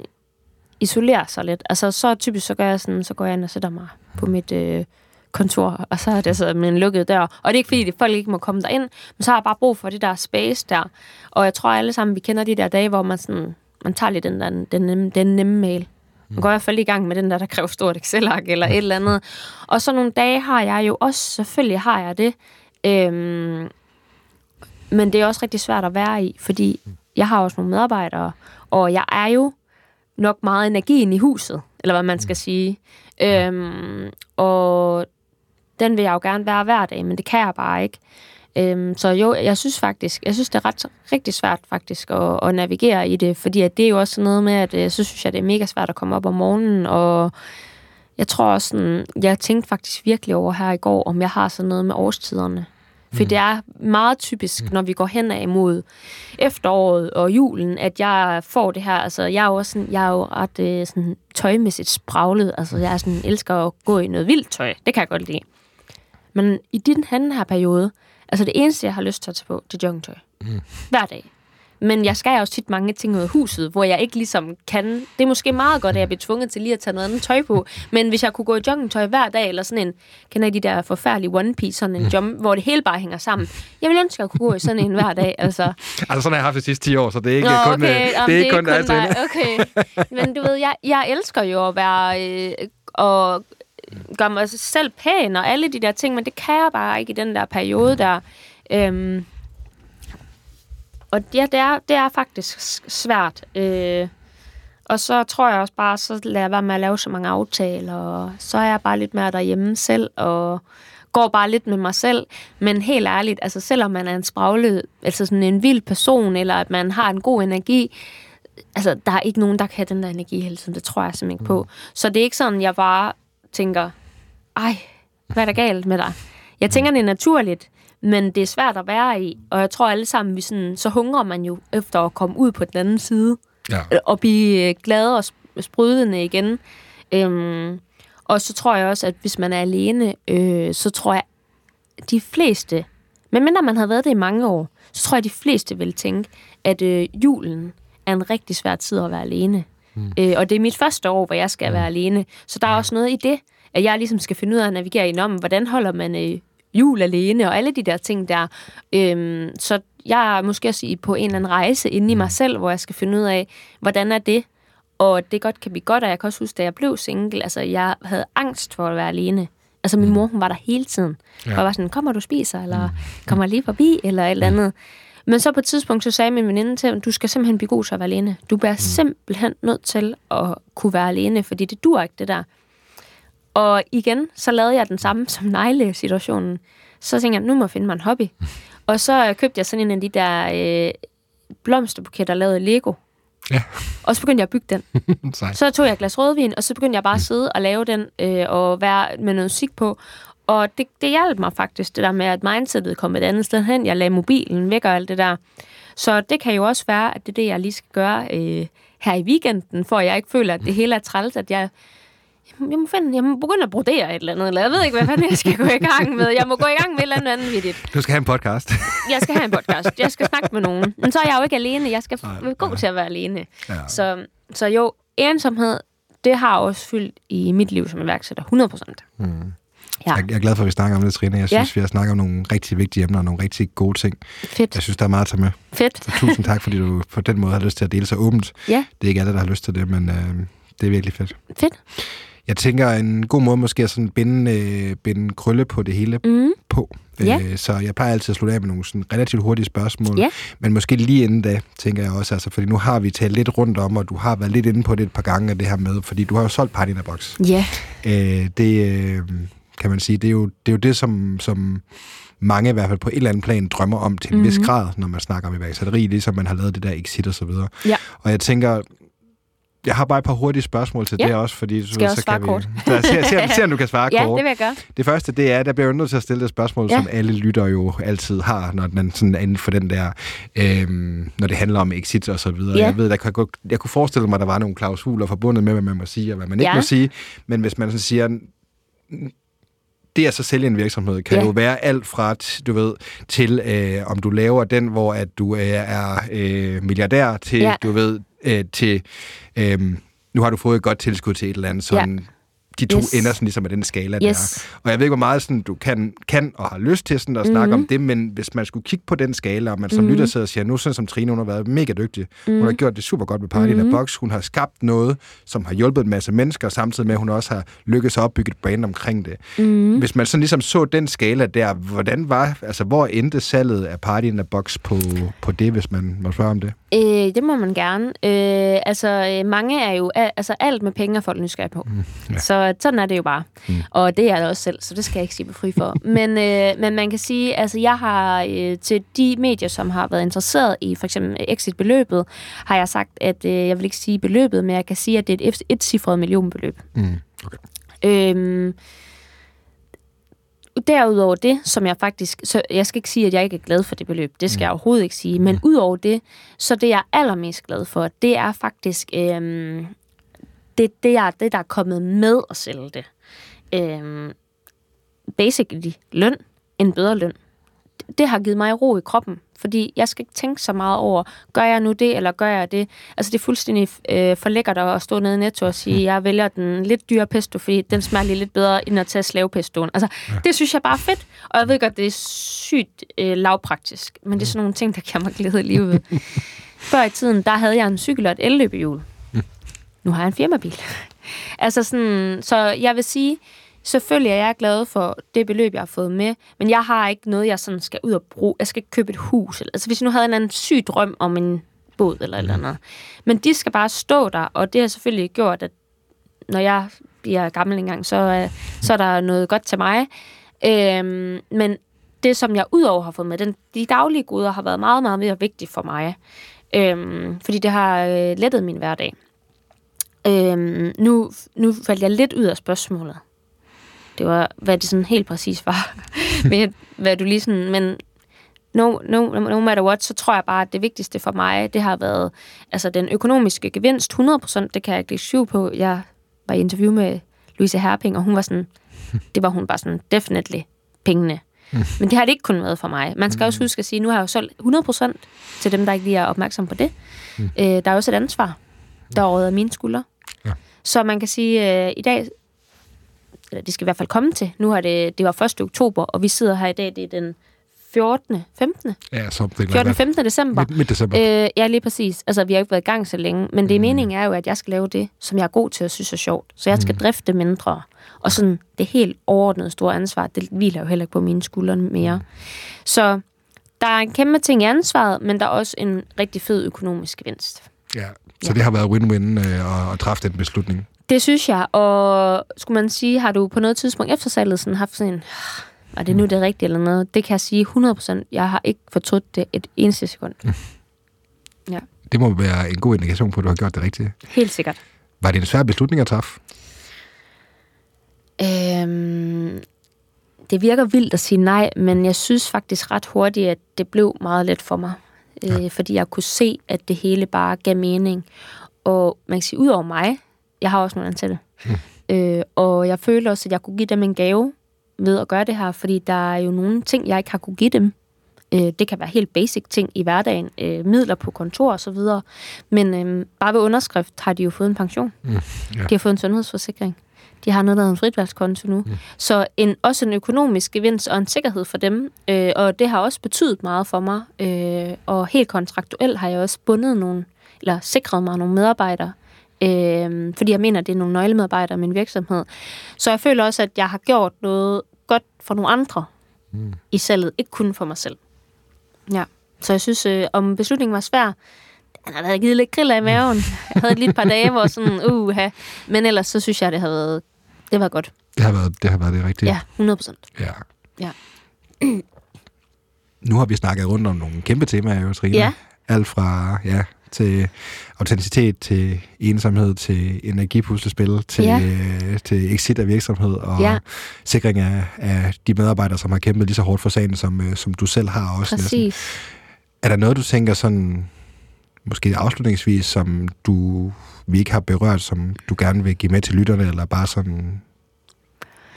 S3: isolere sig lidt. Altså så typisk, så gør jeg sådan, så går jeg ind og sætter mig på mit øh, kontor, og så er det så med en lukket dør. Og det er ikke fordi, at folk ikke må komme derind, men så har jeg bare brug for det der space der. Og jeg tror alle sammen, vi kender de der dage, hvor man sådan, man tager lidt den, der, den, nemme, den nemme mail. Man går i hvert fald i gang med den der, der kræver stort Excel-ark eller et eller andet. Og så nogle dage har jeg jo også, selvfølgelig har jeg det. Øhm, men det er også rigtig svært at være i, fordi jeg har også nogle medarbejdere, og jeg er jo nok meget energien i huset, eller hvad man skal sige. Øhm, og den vil jeg jo gerne være hver dag, men det kan jeg bare ikke. Øhm, så jo, jeg synes faktisk, jeg synes, det er ret, rigtig svært faktisk at, at navigere i det, fordi at det er jo også noget med, at øh, så synes jeg, det er mega svært at komme op om morgenen, og jeg tror også sådan, jeg tænkte faktisk virkelig over her i går, om jeg har sådan noget med årstiderne. For mm. det er meget typisk, mm. når vi går hen imod efteråret og julen, at jeg får det her. Altså, jeg er jo, også sådan, jeg er jo ret øh, sådan, tøjmæssigt spraglet. Altså, jeg er sådan, elsker at gå i noget vildt tøj. Det kan jeg godt lide. Men i den den her periode, altså det eneste, jeg har lyst til at tage på, det er joggingtøj. Mm. Hver dag. Men jeg skal også tit mange ting ud af huset, hvor jeg ikke ligesom kan... Det er måske meget godt, at jeg bliver tvunget til lige at tage noget andet tøj på. Men hvis jeg kunne gå i joggingtøj hver dag, eller sådan en... Kender I de der forfærdelige one piece, sådan en jump, hvor det hele bare hænger sammen. Jeg vil ønske, at jeg kunne gå i sådan en hver dag. Altså,
S2: Altså, sådan har jeg haft de sidste 10 år, så det er ikke
S3: Nå,
S2: kun,
S3: okay.
S2: øh,
S3: Jamen,
S2: det er kun, det
S3: mig.
S2: er
S3: Okay. Men du ved, jeg, jeg elsker jo at være... Øh, og gør mig selv pæn og alle de der ting, men det kan jeg bare ikke i den der periode der. Øhm, og ja, det er, det er faktisk svært. Øh, og så tror jeg også bare, så lader jeg være med at lave så mange aftaler, og så er jeg bare lidt mere derhjemme selv, og går bare lidt med mig selv. Men helt ærligt, altså selvom man er en spraglet, altså sådan en vild person, eller at man har en god energi, altså der er ikke nogen, der kan have den der energi hele tiden. Det tror jeg simpelthen ikke på. Så det er ikke sådan, jeg bare tænker, ej, hvad er der galt med dig? Jeg tænker, det er naturligt, men det er svært at være i, og jeg tror alle sammen, vi sådan, så hungrer man jo efter at komme ud på den anden side,
S2: Ja.
S3: og blive øh, glad og sp- sprudlende igen. Øhm, og så tror jeg også, at hvis man er alene, øh, så tror jeg, de fleste, medmindre man har været det i mange år, så tror jeg, de fleste vil tænke, at øh, julen er en rigtig svær tid at være alene. Mm. Øh, og det er mit første år, hvor jeg skal være alene. Så der er også noget i det, at jeg ligesom skal finde ud af at navigere ind om, hvordan holder man øh, jul alene, og alle de der ting der. Øhm, så jeg er måske også på en eller anden rejse inde i mig selv, hvor jeg skal finde ud af, hvordan er det, og det godt kan blive godt, og jeg kan også huske, da jeg blev single, altså jeg havde angst for at være alene. Altså min mor, hun var der hele tiden. Ja. Og jeg var sådan, kommer du spiser, eller kommer lige forbi, eller et eller andet. Men så på et tidspunkt, så sagde min veninde til mig, du skal simpelthen blive god til at være alene. Du bliver simpelthen nødt til at kunne være alene, fordi det dur ikke, det der. Og igen, så lavede jeg den samme som negle-situationen. Så tænkte jeg, nu må jeg finde mig en hobby. <laughs> Og så købte jeg sådan en af de der øh, blomsterbuketter, lavet af Lego.
S2: Ja. <laughs>
S3: Og så begyndte jeg at bygge den. <laughs> Så tog jeg et glas rødvin, og så begyndte jeg bare at sidde og lave den, øh, og være med noget musik på. Og det, det hjalp mig faktisk, det der med, at mindsetet kom et andet sted hen. Jeg lagde mobilen væk og alt det der. Så det kan jo også være, at det er det, jeg lige skal gøre øh, her i weekenden, for jeg ikke føler, at det hele er træls, at jeg jeg må, finde, jeg må begynde at brodere et eller andet, eller jeg ved ikke, hvad fanden jeg skal gå i gang med. Jeg må gå i gang med et eller andet vanvittigt.
S2: Du skal have en podcast.
S3: Jeg skal have en podcast. Jeg skal snakke med nogen. Men så er jeg jo ikke alene. Jeg skal være god til at være alene.
S2: Ja.
S3: Så, så jo, ensomhed, det har også fyldt i mit liv som iværksætter. 100 procent. Ja.
S2: Jeg, jeg er glad for, at vi snakker om det, Trine. Jeg synes,
S3: Ja.
S2: vi har snakket om nogle rigtig vigtige emner og nogle rigtig gode ting.
S3: Fedt.
S2: Jeg synes, der er meget at tage med.
S3: Fedt.
S2: Så tusind tak, fordi du på den måde har lyst til at dele så åbent.
S3: Ja,
S2: Det er ikke alle, der har lyst til det, men øh, det er virkelig fedt.
S3: fedt.
S2: Jeg tænker, en god måde måske at sådan binde, øh, binde krølle på det hele
S3: Mm.
S2: på.
S3: Ja.
S2: Øh, så jeg plejer altid at slutte af med nogle sådan relativt hurtige spørgsmål.
S3: Ja.
S2: Men måske lige inden da, tænker jeg også, altså, fordi nu har vi talt lidt rundt om, og du har været lidt inde på det et par gange af det her med, fordi du har jo solgt Party in a Box.
S3: Ja.
S2: Øh, det øh, kan man sige, det er jo det, er jo det som, som mange i hvert fald på et eller andet plan drømmer om til en mm-hmm. vis
S3: Mhm.
S2: grad, når man snakker om iværksætteri, ligesom man har lavet det der exit og så videre.
S3: Ja.
S2: Og jeg tænker, jeg har bare et par hurtige spørgsmål til
S3: Ja.
S2: det også, fordi
S3: Skal også
S2: så kan
S3: svare kort?
S2: vi... <laughs> Så, se, se, se, om du kan svare <laughs>
S3: Ja,
S2: kort.
S3: det vil jeg gøre.
S2: Det første, det er, der bliver jo nødt til at stille det spørgsmål, ja. Som alle lytter jo altid har, når man sådan er inden for den der, øhm, når det handler om exit og så videre.
S3: Ja.
S2: Jeg ved, der kan, jeg kunne forestille mig, at der var nogle klausuler forbundet med, hvad man må sige og hvad man ikke
S3: Ja.
S2: må sige. Men hvis man sådan siger, det at så sælge en virksomhed kan
S3: Ja.
S2: jo være alt fra, du ved, til øh, om du laver den, hvor at du øh, er øh, milliardær, til,
S3: Ja.
S2: du ved, øh, til, øh, nu har du fået et godt tilskud til et eller andet, sådan, de to
S3: Yes.
S2: ender sådan ligesom af den skala der.
S3: Yes.
S2: Og jeg ved ikke, hvor meget sådan, du kan, kan og har lyst til sådan at
S3: Mhm.
S2: snakke om det, men hvis man skulle kigge på den skala, og man som lytter sidder og siger, nu sådan som Trine, hun har været mega dygtig.
S3: Mhm.
S2: Hun har gjort det super godt med Party in a Box. Hun har skabt noget, som har hjulpet en masse mennesker, samtidig med, at hun også har lykkedes at opbygge et brand omkring det.
S3: Mhm.
S2: Hvis man sådan ligesom så den skala der, hvordan var, altså hvor endte salget af Party in Box på, på det, hvis man må spørge om det?
S3: Øh, det må man gerne. Øh, altså, øh, mange er jo... al- Altså, alt med penge er folk nysgerrige på. Mm,
S2: ja.
S3: ja. Så sådan er det jo bare. Mm. Og det er jeg også selv, så det skal jeg ikke sige mig fri for. <laughs> men, øh, men man kan sige, altså, jeg har øh, til de medier, som har været interesseret i for eksempel exit-beløbet, har jeg sagt, at øh, jeg vil ikke sige beløbet, men jeg kan sige, at det er et, et cifret millionbeløb.
S2: Mm. Okay.
S3: Øhm, derudover det, som jeg faktisk... Så jeg skal ikke sige, at jeg ikke er glad for det beløb. Det skal jeg overhovedet ikke sige. Men udover det, så det, jeg er allermest glad for, det er faktisk... Øhm, det, det, er, det, der er kommet med at sælge det. Øhm, basically løn, en bedre løn. Det har givet mig ro i kroppen, fordi jeg skal ikke tænke så meget over, gør jeg nu det, eller gør jeg det? Altså, det er fuldstændig øh, for lækkert at stå nede i Netto og sige, jeg vælger den lidt dyre pesto, fordi den smager lige lidt bedre, end at tage slavepestoen. Altså, ja. det synes jeg bare er fedt, og jeg ved godt, det er sygt øh, lavpraktisk, men det er sådan nogle ting, der giver mig glæde i livet. <laughs> Før i tiden, der havde jeg en cykel og et elløbehjul. Nu har jeg en firmabil. altså sådan, så jeg vil sige, Selvfølgelig er jeg glad for det beløb, jeg har fået med, men jeg har ikke noget, jeg sådan skal ud og bruge. Jeg skal ikke købe et hus. Altså hvis jeg nu havde en anden syg drøm om en båd eller et eller andet. Men de skal bare stå der, og det har selvfølgelig gjort, at når jeg bliver gammel engang, så, øh, så er der noget godt til mig. Øhm, men det, som jeg udover har fået med, den, de daglige goder har været meget, meget mere vigtige for mig. Øhm, fordi det har øh, lettet min hverdag. Øhm, nu, nu faldt jeg lidt ud af spørgsmålet. Det var, hvad det sådan helt præcis var. <laughs> men, hvad du lige sådan, men no, no, no matter what, så tror jeg bare, at det vigtigste for mig, det har været altså den økonomiske gevinst, 100%, det kan jeg ikke lægge på. Jeg var i interview med Louise Herping, og hun var sådan, <laughs> det var hun bare sådan, definitely pengene. <laughs> Men det har det ikke kun været for mig. Man skal også huske at sige, nu har jeg jo solgt 100% til dem, der ikke lige er opmærksom på det. Mm. Øh, der er også et ansvar, der er af mine skuldre. Ja. Så man kan sige, øh, i dag eller det skal i hvert fald komme til. Nu har det, det var 1. oktober, og vi sidder her i dag, det er den 14. 15.
S4: Ja, something
S3: 14. 15. december.
S4: Midt, midt december.
S3: Øh, ja, lige præcis. Altså, vi har ikke været i gang så længe, men det mm. meningen er jo, at jeg skal lave det, som jeg er god til at synes er sjovt. Så jeg skal mm. drifte mindre. Og sådan, det helt overordnede store ansvar, det hviler jo heller ikke på mine skuldre mere. Mm. Så der er en kæmpe ting i ansvaret, men der er også en rigtig fed økonomisk gevinst.
S4: Ja, så ja. det har været win-win øh, at, at træffe den beslutning.
S3: Det synes jeg, og skulle man sige, har du på noget tidspunkt efter salget sådan haft sådan en, er det nu det rigtige eller noget? Det kan jeg sige 100%. Jeg har ikke fortrudt det et eneste sekund. Mm. Ja.
S4: Det må være en god indikation på, at du har gjort det rigtige.
S3: Helt sikkert.
S4: Var det en svær beslutning at træffe?
S3: Øhm, det virker vildt at sige nej, men jeg synes faktisk ret hurtigt, at det blev meget let for mig. Ja. Øh, fordi jeg kunne se, at det hele bare gav mening. Og man kan sige, ud over mig, jeg har også nogle ansatte. Mm. <laughs> Øh, og jeg følte også, at jeg kunne give dem en gave ved at gøre det her, fordi der er jo nogle ting, jeg ikke har kunne give dem. Øh, det kan være helt basic ting i hverdagen, øh, midler på kontor og så videre. Men øh, bare ved underskrift har de jo fået en pension. Mm. Yeah. De har fået en sundhedsforsikring. De har noget, der hedder en fritvalgskonto nu. Mm. Så en, også en økonomisk gevinst og en sikkerhed for dem. Øh, og det har også betydet meget for mig. Øh, og helt kontraktuelt har jeg også bundet nogle, eller sikret mig nogle medarbejdere øh, fordi jeg mener, det er nogle nøglemedarbejdere i min virksomhed. Så jeg føler også, at jeg har gjort noget godt for nogle andre mm. i salget, ikke kun for mig selv. Ja. Så jeg synes, øh, om beslutningen var svær, den har været givet lidt grill af maven. <laughs> Jeg havde lige et par dage, hvor sådan, uh, Men ellers, så synes jeg, det har været, det var godt.
S4: Det har været det, har været det rigtige.
S3: Ja, 100 procent.
S4: Ja.
S3: ja. <clears throat>
S4: nu har vi snakket rundt om nogle kæmpe temaer, jo, Trine.
S3: Ja.
S4: Alt fra, ja, til autenticitet, til ensomhed, til energipuslespil, til, ja. øh, til exit af virksomhed og ja. sikring af, af de medarbejdere, som har kæmpet lige så hårdt for sagen, som, øh, som du selv har også.
S3: Præcis.
S4: Næsten. Er der noget, du tænker sådan, måske afslutningsvis, som du vi ikke har berørt, som du gerne vil give med til lytterne, eller bare sådan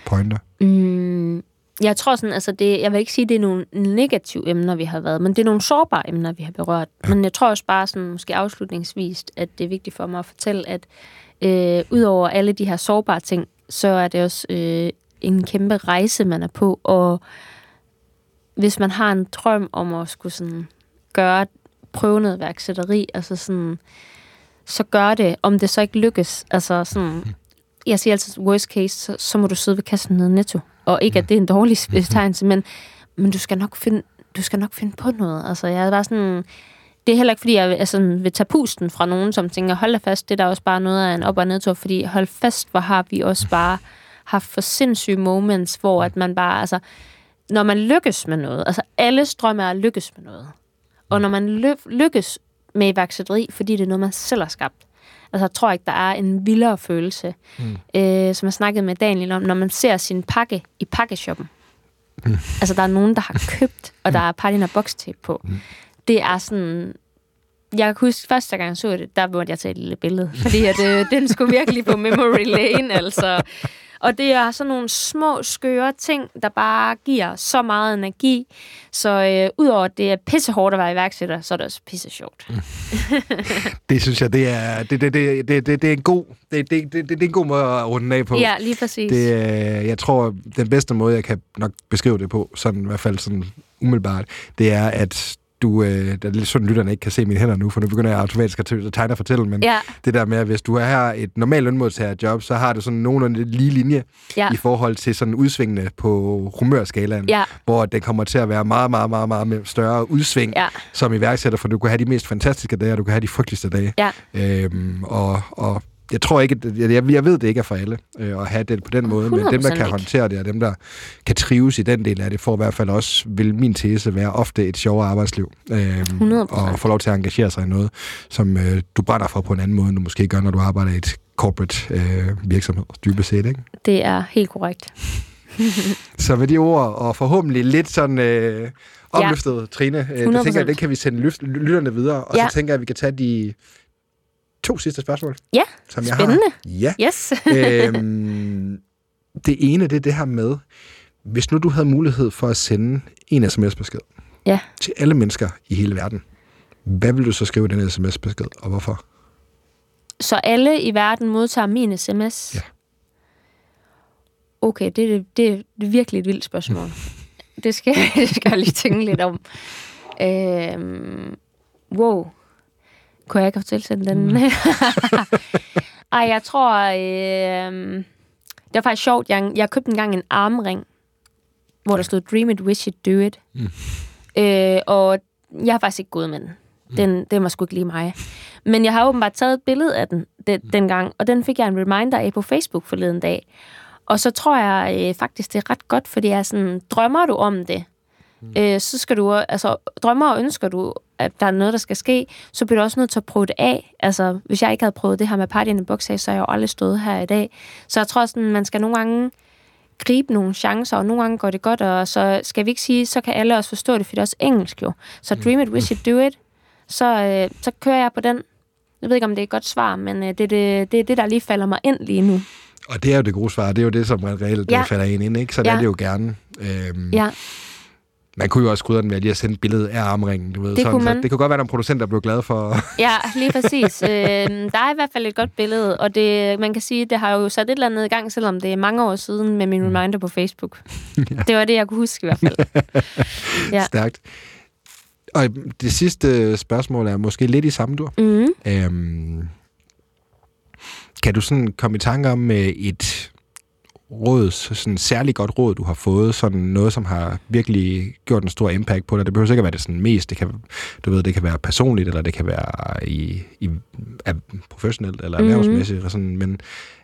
S4: pointer?
S3: Mm, jeg tror sådan, altså det, jeg vil ikke sige, at det er nogle negative emner, vi har været, men det er nogle sårbare emner, vi har berørt. Ja. Men jeg tror også bare sådan, måske afslutningsvis, at det er vigtigt for mig at fortælle, at øh, udover alle de her sårbare ting, så er det også øh, en kæmpe rejse, man er på, og hvis man har en drøm om at skulle sådan gøre, prøve noget værksætteri, altså sådan, så gør det, om det så ikke lykkes. Altså sådan, mm. jeg siger altid, worst case, så, så må du sidde ved kassen nede netto. Og ikke, at det er en dårlig betegnelse, men, men du skal nok finde du skal nok finde på noget. Altså, jeg er bare sådan... Det er heller ikke, fordi jeg altså, vil tage pusten fra nogen, som tænker, hold da fast, det er da også bare noget af en op- og nedtur, fordi hold fast, hvor har vi også bare haft for sindssyge moments, hvor at man bare, altså, når man lykkes med noget, altså alle strømme er at lykkes med noget. Og når man lykkes med iværksætteri, fordi det er noget, man selv har skabt, Altså, jeg tror ikke, der er en vildere følelse, mm. øh, som jeg snakkede med Daniel om, når man ser sin pakke i pakkeshoppen. Mm. <laughs> Altså, der er nogen, der har købt, og der er Patina bokstape på. Mm. Det er sådan... Jeg kan huske, første gang jeg så det, der måtte jeg tage et lille billede, fordi at, øh, den skulle virkelig på memory lane, altså. Og det er sådan nogle små, skøre ting, der bare giver så meget energi. Så øh, udover at det er pissehårdt at være iværksætter, så er det også pisse sjovt.
S2: Det synes jeg, det er, det, det, det, det, det, det er en god, det, det, det, det er en god måde at runde af på.
S3: Ja, lige præcis.
S2: Det, øh, jeg tror, den bedste måde, jeg kan nok beskrive det på, sådan i hvert fald sådan umiddelbart, det er, at du, øh, det er lidt sådan, lytterne ikke kan se mine hænder nu, for nu begynder jeg automatisk at tegne og fortælle, men
S3: Ja.
S2: det der med, at hvis du er her et normalt lønmodtagerjob, så har du sådan nogenlunde lige linje
S3: Ja.
S2: i forhold til sådan udsvingene på humørskalaen,
S3: Ja.
S2: hvor det kommer til at være meget, meget, meget, meget større udsving
S3: Ja.
S2: som iværksætter, for du kan have de mest fantastiske dage, og du kan have de frygteligste dage.
S3: Ja.
S2: Øhm, og, og jeg tror ikke, jeg, jeg, ved, det ikke er for alle øh, at have det på den måde, men dem, der
S3: 100%
S2: kan
S3: ikke.
S2: håndtere det, og dem, der kan trives i den del af det, får i hvert fald også, vil min tese være, ofte et sjovere arbejdsliv. Øhm,
S3: 100%.
S2: og få lov til at engagere sig i noget, som øh, du brænder for på en anden måde, end du måske gør, når du arbejder i et corporate øh, virksomhed, dybest set, ikke?
S3: Det er helt korrekt. <laughs>
S2: Så med de ord, og forhåbentlig lidt sådan øh, opløftet, ja. Trine, øh, der
S3: 100%.
S2: tænker jeg, det kan vi sende lyt- lytterne videre, og
S3: Ja.
S2: så tænker jeg, at vi kan tage de to sidste spørgsmål,
S3: Ja,
S2: som jeg
S3: spændende.
S2: har. Ja.
S3: Yes. <laughs>
S2: øhm, det ene, det er det her med, hvis nu du havde mulighed for at sende en sms-besked
S3: Ja.
S2: til alle mennesker i hele verden, hvad vil du så skrive i den sms-besked, og hvorfor?
S3: Så alle i verden modtager min sms?
S2: Ja.
S3: Okay, det, det, det er virkelig et vildt spørgsmål. <laughs> det, skal, <laughs> det skal jeg lige tænke lidt om. Øhm, wow. Kunne jeg ikke have fortalt den? Mm. <laughs> Ej, jeg tror... Øh, det var faktisk sjovt. Jeg, jeg købte engang en armring, hvor der stod Dream it, wish it, do it. Mm. Øh, og jeg har faktisk ikke gået med den. Den, den var sgu ikke lige mig. Men jeg har åbenbart taget et billede af den, den dengang, og den fik jeg en reminder af på Facebook forleden dag. Og så tror jeg øh, faktisk, det er ret godt, fordi jeg er sådan, drømmer du om det, øh, så skal du, altså drømmer og ønsker du, at der er noget, der skal ske, så bliver du også nødt til at prøve det af. Altså, hvis jeg ikke havde prøvet det her med Party in the Box, så har jeg jo aldrig stået her i dag. Så jeg tror sådan, man skal nogle gange gribe nogle chancer, og nogle gange går det godt, og så skal vi ikke sige, så kan alle også forstå det, for det er også engelsk jo. Så dream it, wish it, do it. Så, øh, så kører jeg på den. Jeg ved ikke, om det er et godt svar, men øh, det er det, det, er det, der lige falder mig ind lige nu.
S2: Og det er jo det gode svar, det er jo det, som reelt ja.
S3: Ja.
S2: falder ind ind, ikke? Så det
S3: Ja.
S2: er det jo gerne. Øhm,
S3: Ja,
S2: Man kunne jo også krydre den ved at lige at sende et billede af armringen, du ved.
S3: Det
S2: sådan,
S3: kunne
S2: Så
S3: man.
S2: det kunne godt være, at der er en producent, der blev glad for...
S3: ja lige <laughs> præcis. øh, der er i hvert fald et godt billede, og det, man kan sige, det har jo sat et eller andet i gang, selvom det er mange år siden med min reminder på Facebook. <laughs> Det var det, jeg kunne huske i hvert fald. <laughs> Ja.
S2: Stærkt. Og det sidste spørgsmål er måske lidt i samme dur.
S3: Mm.
S2: Øhm, kan du sådan komme i tanke om et råd, sådan særlig godt råd, du har fået, sådan noget, som har virkelig gjort en stor impact på dig? Det behøver ikke at være det sådan mest, det kan, du ved, det kan være personligt, eller det kan være i, i professionelt, eller
S3: Mhm.
S2: erhvervsmæssigt, eller sådan, men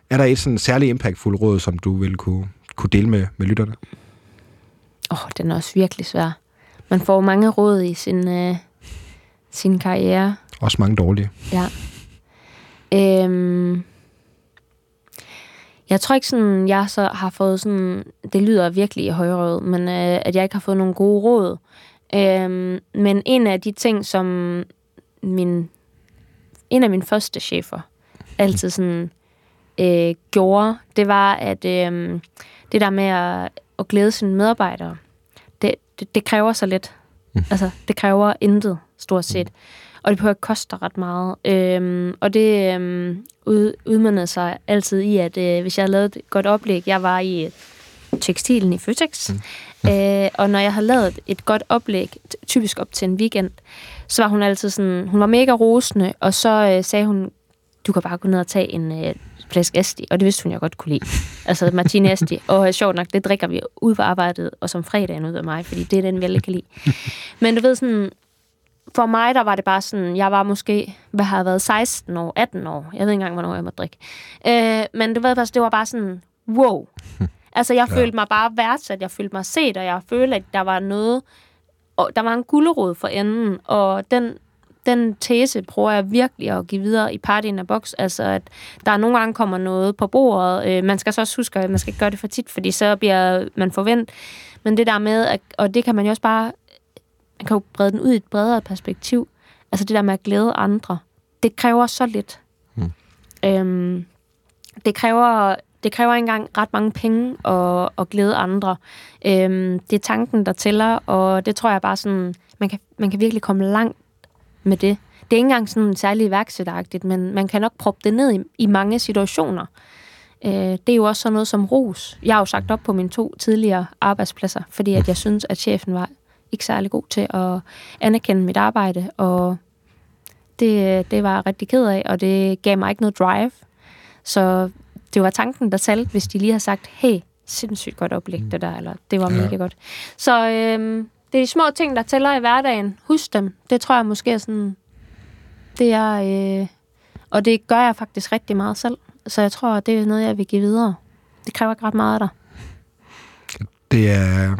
S2: er der et sådan særlig impactfuld råd, som du vil kunne, kunne dele med, med lytterne?
S3: Åh, oh, den er også virkelig svær. Man får mange råd i sin, øh, sin karriere.
S2: Også mange dårlige.
S3: Ja. Øhm, jeg tror ikke sådan, jeg så har fået sådan, det lyder virkelig i højrød, men øh, at jeg ikke har fået nogle gode råd. Øhm, men en af de ting, som min, en af mine første chefer altid sådan øh, gjorde, det var, at øh, det der med at, at glæde sine medarbejdere, det, det, det kræver så lidt. Altså, det kræver intet, stort set. Og det behøver ikke koste ret meget. Øhm, og det øhm, ud, udmyndede sig altid i, at øh, hvis jeg havde lavet et godt oplæg, jeg var i tekstilen i Føtex, mm. <laughs> øh, og når jeg havde lavet et godt oplæg, typisk op til en weekend, så var hun altid sådan, hun var mega rosende, og så øh, sagde hun, du kan bare gå ned og tage en øh, flaske Asti, og det vidste hun, jeg godt kunne lide. Altså Martini Asti. <laughs> Og øh, sjovt nok, det drikker vi ud på arbejdet, og som fredagen ud af mig, fordi det er den, vi alle kan lide. Men du ved sådan, for mig, der var det bare sådan, jeg var måske, hvad har jeg været, 16 år, 18 år. Jeg ved ikke engang, hvornår jeg måtte drikke. Øh, men du ved, bare, det var bare sådan, wow. <laughs> Altså, jeg ja. følte mig bare værdsat, jeg følte mig set, og jeg følte, at der var noget, og der var en gulderod for enden, og den, den tese prøver jeg virkelig at give videre i Party in a Box, altså at der nogle gange kommer noget på bordet. Øh, man skal så også huske, at man skal ikke gøre det for tit, fordi så bliver man forvent. Men det der med, at, og det kan man jo også bare man kan jo brede den ud i et bredere perspektiv. Altså det der med at glæde andre, det kræver så lidt. Mm. Øhm, det kræver det kræver ikke engang ret mange penge at, at glæde andre. Øhm, det er tanken, der tæller, og det tror jeg bare sådan, man kan, man kan virkelig komme langt med det. Det er ikke engang sådan særlig iværksætteragtigt, men man kan nok proppe det ned i, i mange situationer. Øh, det er jo også sådan noget som ros. Jeg har jo sagt op på mine to tidligere arbejdspladser, fordi at jeg synes, at chefen var ikke særlig god til at anerkende mit arbejde, og det, det var jeg rigtig ked af, og det gav mig ikke noget drive. Så det var tanken, der talte, hvis de lige har sagt, hey, sindssygt godt oplæg det der, eller det var
S2: Ja.
S3: mega godt. Så øhm, det er de små ting, der tæller i hverdagen. Husk dem. Det tror jeg måske er sådan, det er, øh, og det gør jeg faktisk rigtig meget selv. Så jeg tror, det er noget, jeg vil give videre. Det kræver ikke ret meget af dig.
S2: Det er,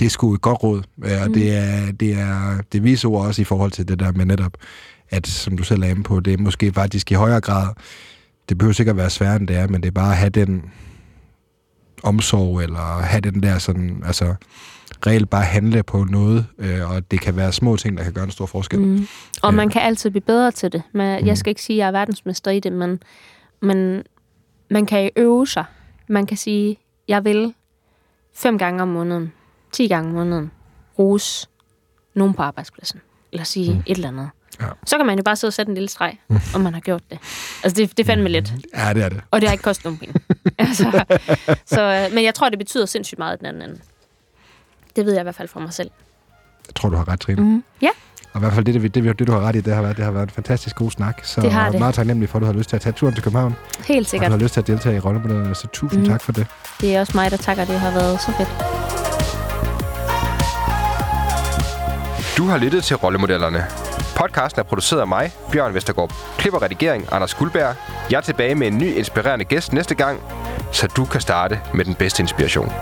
S2: det er sgu et godt råd, Ja, og mm. det er, det er det viser ord også i forhold til det der med netop, at som du selv er inde på, det er måske faktisk i højere grad, det behøver sikkert være sværere end det er, men det er bare at have den omsorg, eller have den der sådan, altså reelt bare handle på noget, øh, og det kan være små ting, der kan gøre en stor forskel. Mm.
S3: Mm. Og
S2: Ja.
S3: man kan altid blive bedre til det. Men jeg skal ikke sige, at jeg er verdensmester i det, men, men man kan øve sig. Man kan sige, jeg vil fem gange om måneden, ti gange om måneden, rose nogen på arbejdspladsen. Eller sige mm. et eller andet.
S2: Ja.
S3: Så kan man jo bare sidde og sætte en lille streg, om man har gjort det. Altså, det, det er fandme let.
S2: Ja, det er det.
S3: Og det har ikke kostet nogen penge. <laughs> altså, så, øh, men jeg tror, det betyder sindssygt meget den anden. Det ved jeg i hvert fald for mig selv.
S2: Jeg tror, du har ret, Trine.
S3: Mm. Ja,
S2: Og i hvert fald det, det, det, det, du har ret i, det har været, det har været en fantastisk god snak. Så
S3: Det har det.
S2: meget taknemmelig for, at du har lyst til at tage turen til København.
S3: helt
S2: Og
S3: sikkert.
S2: du har lyst til at deltage i rollemodellerne, så tusind
S3: Mm.
S2: tak for det.
S3: Det er også mig, der takker. Det har været så fedt.
S5: Du har lyttet til Rollemodellerne. Podcasten er produceret af mig, Bjørn Vestergaard. Klip og redigering, Anders Guldberg. Jeg er tilbage med en ny inspirerende gæst næste gang, så du kan starte med den bedste inspiration.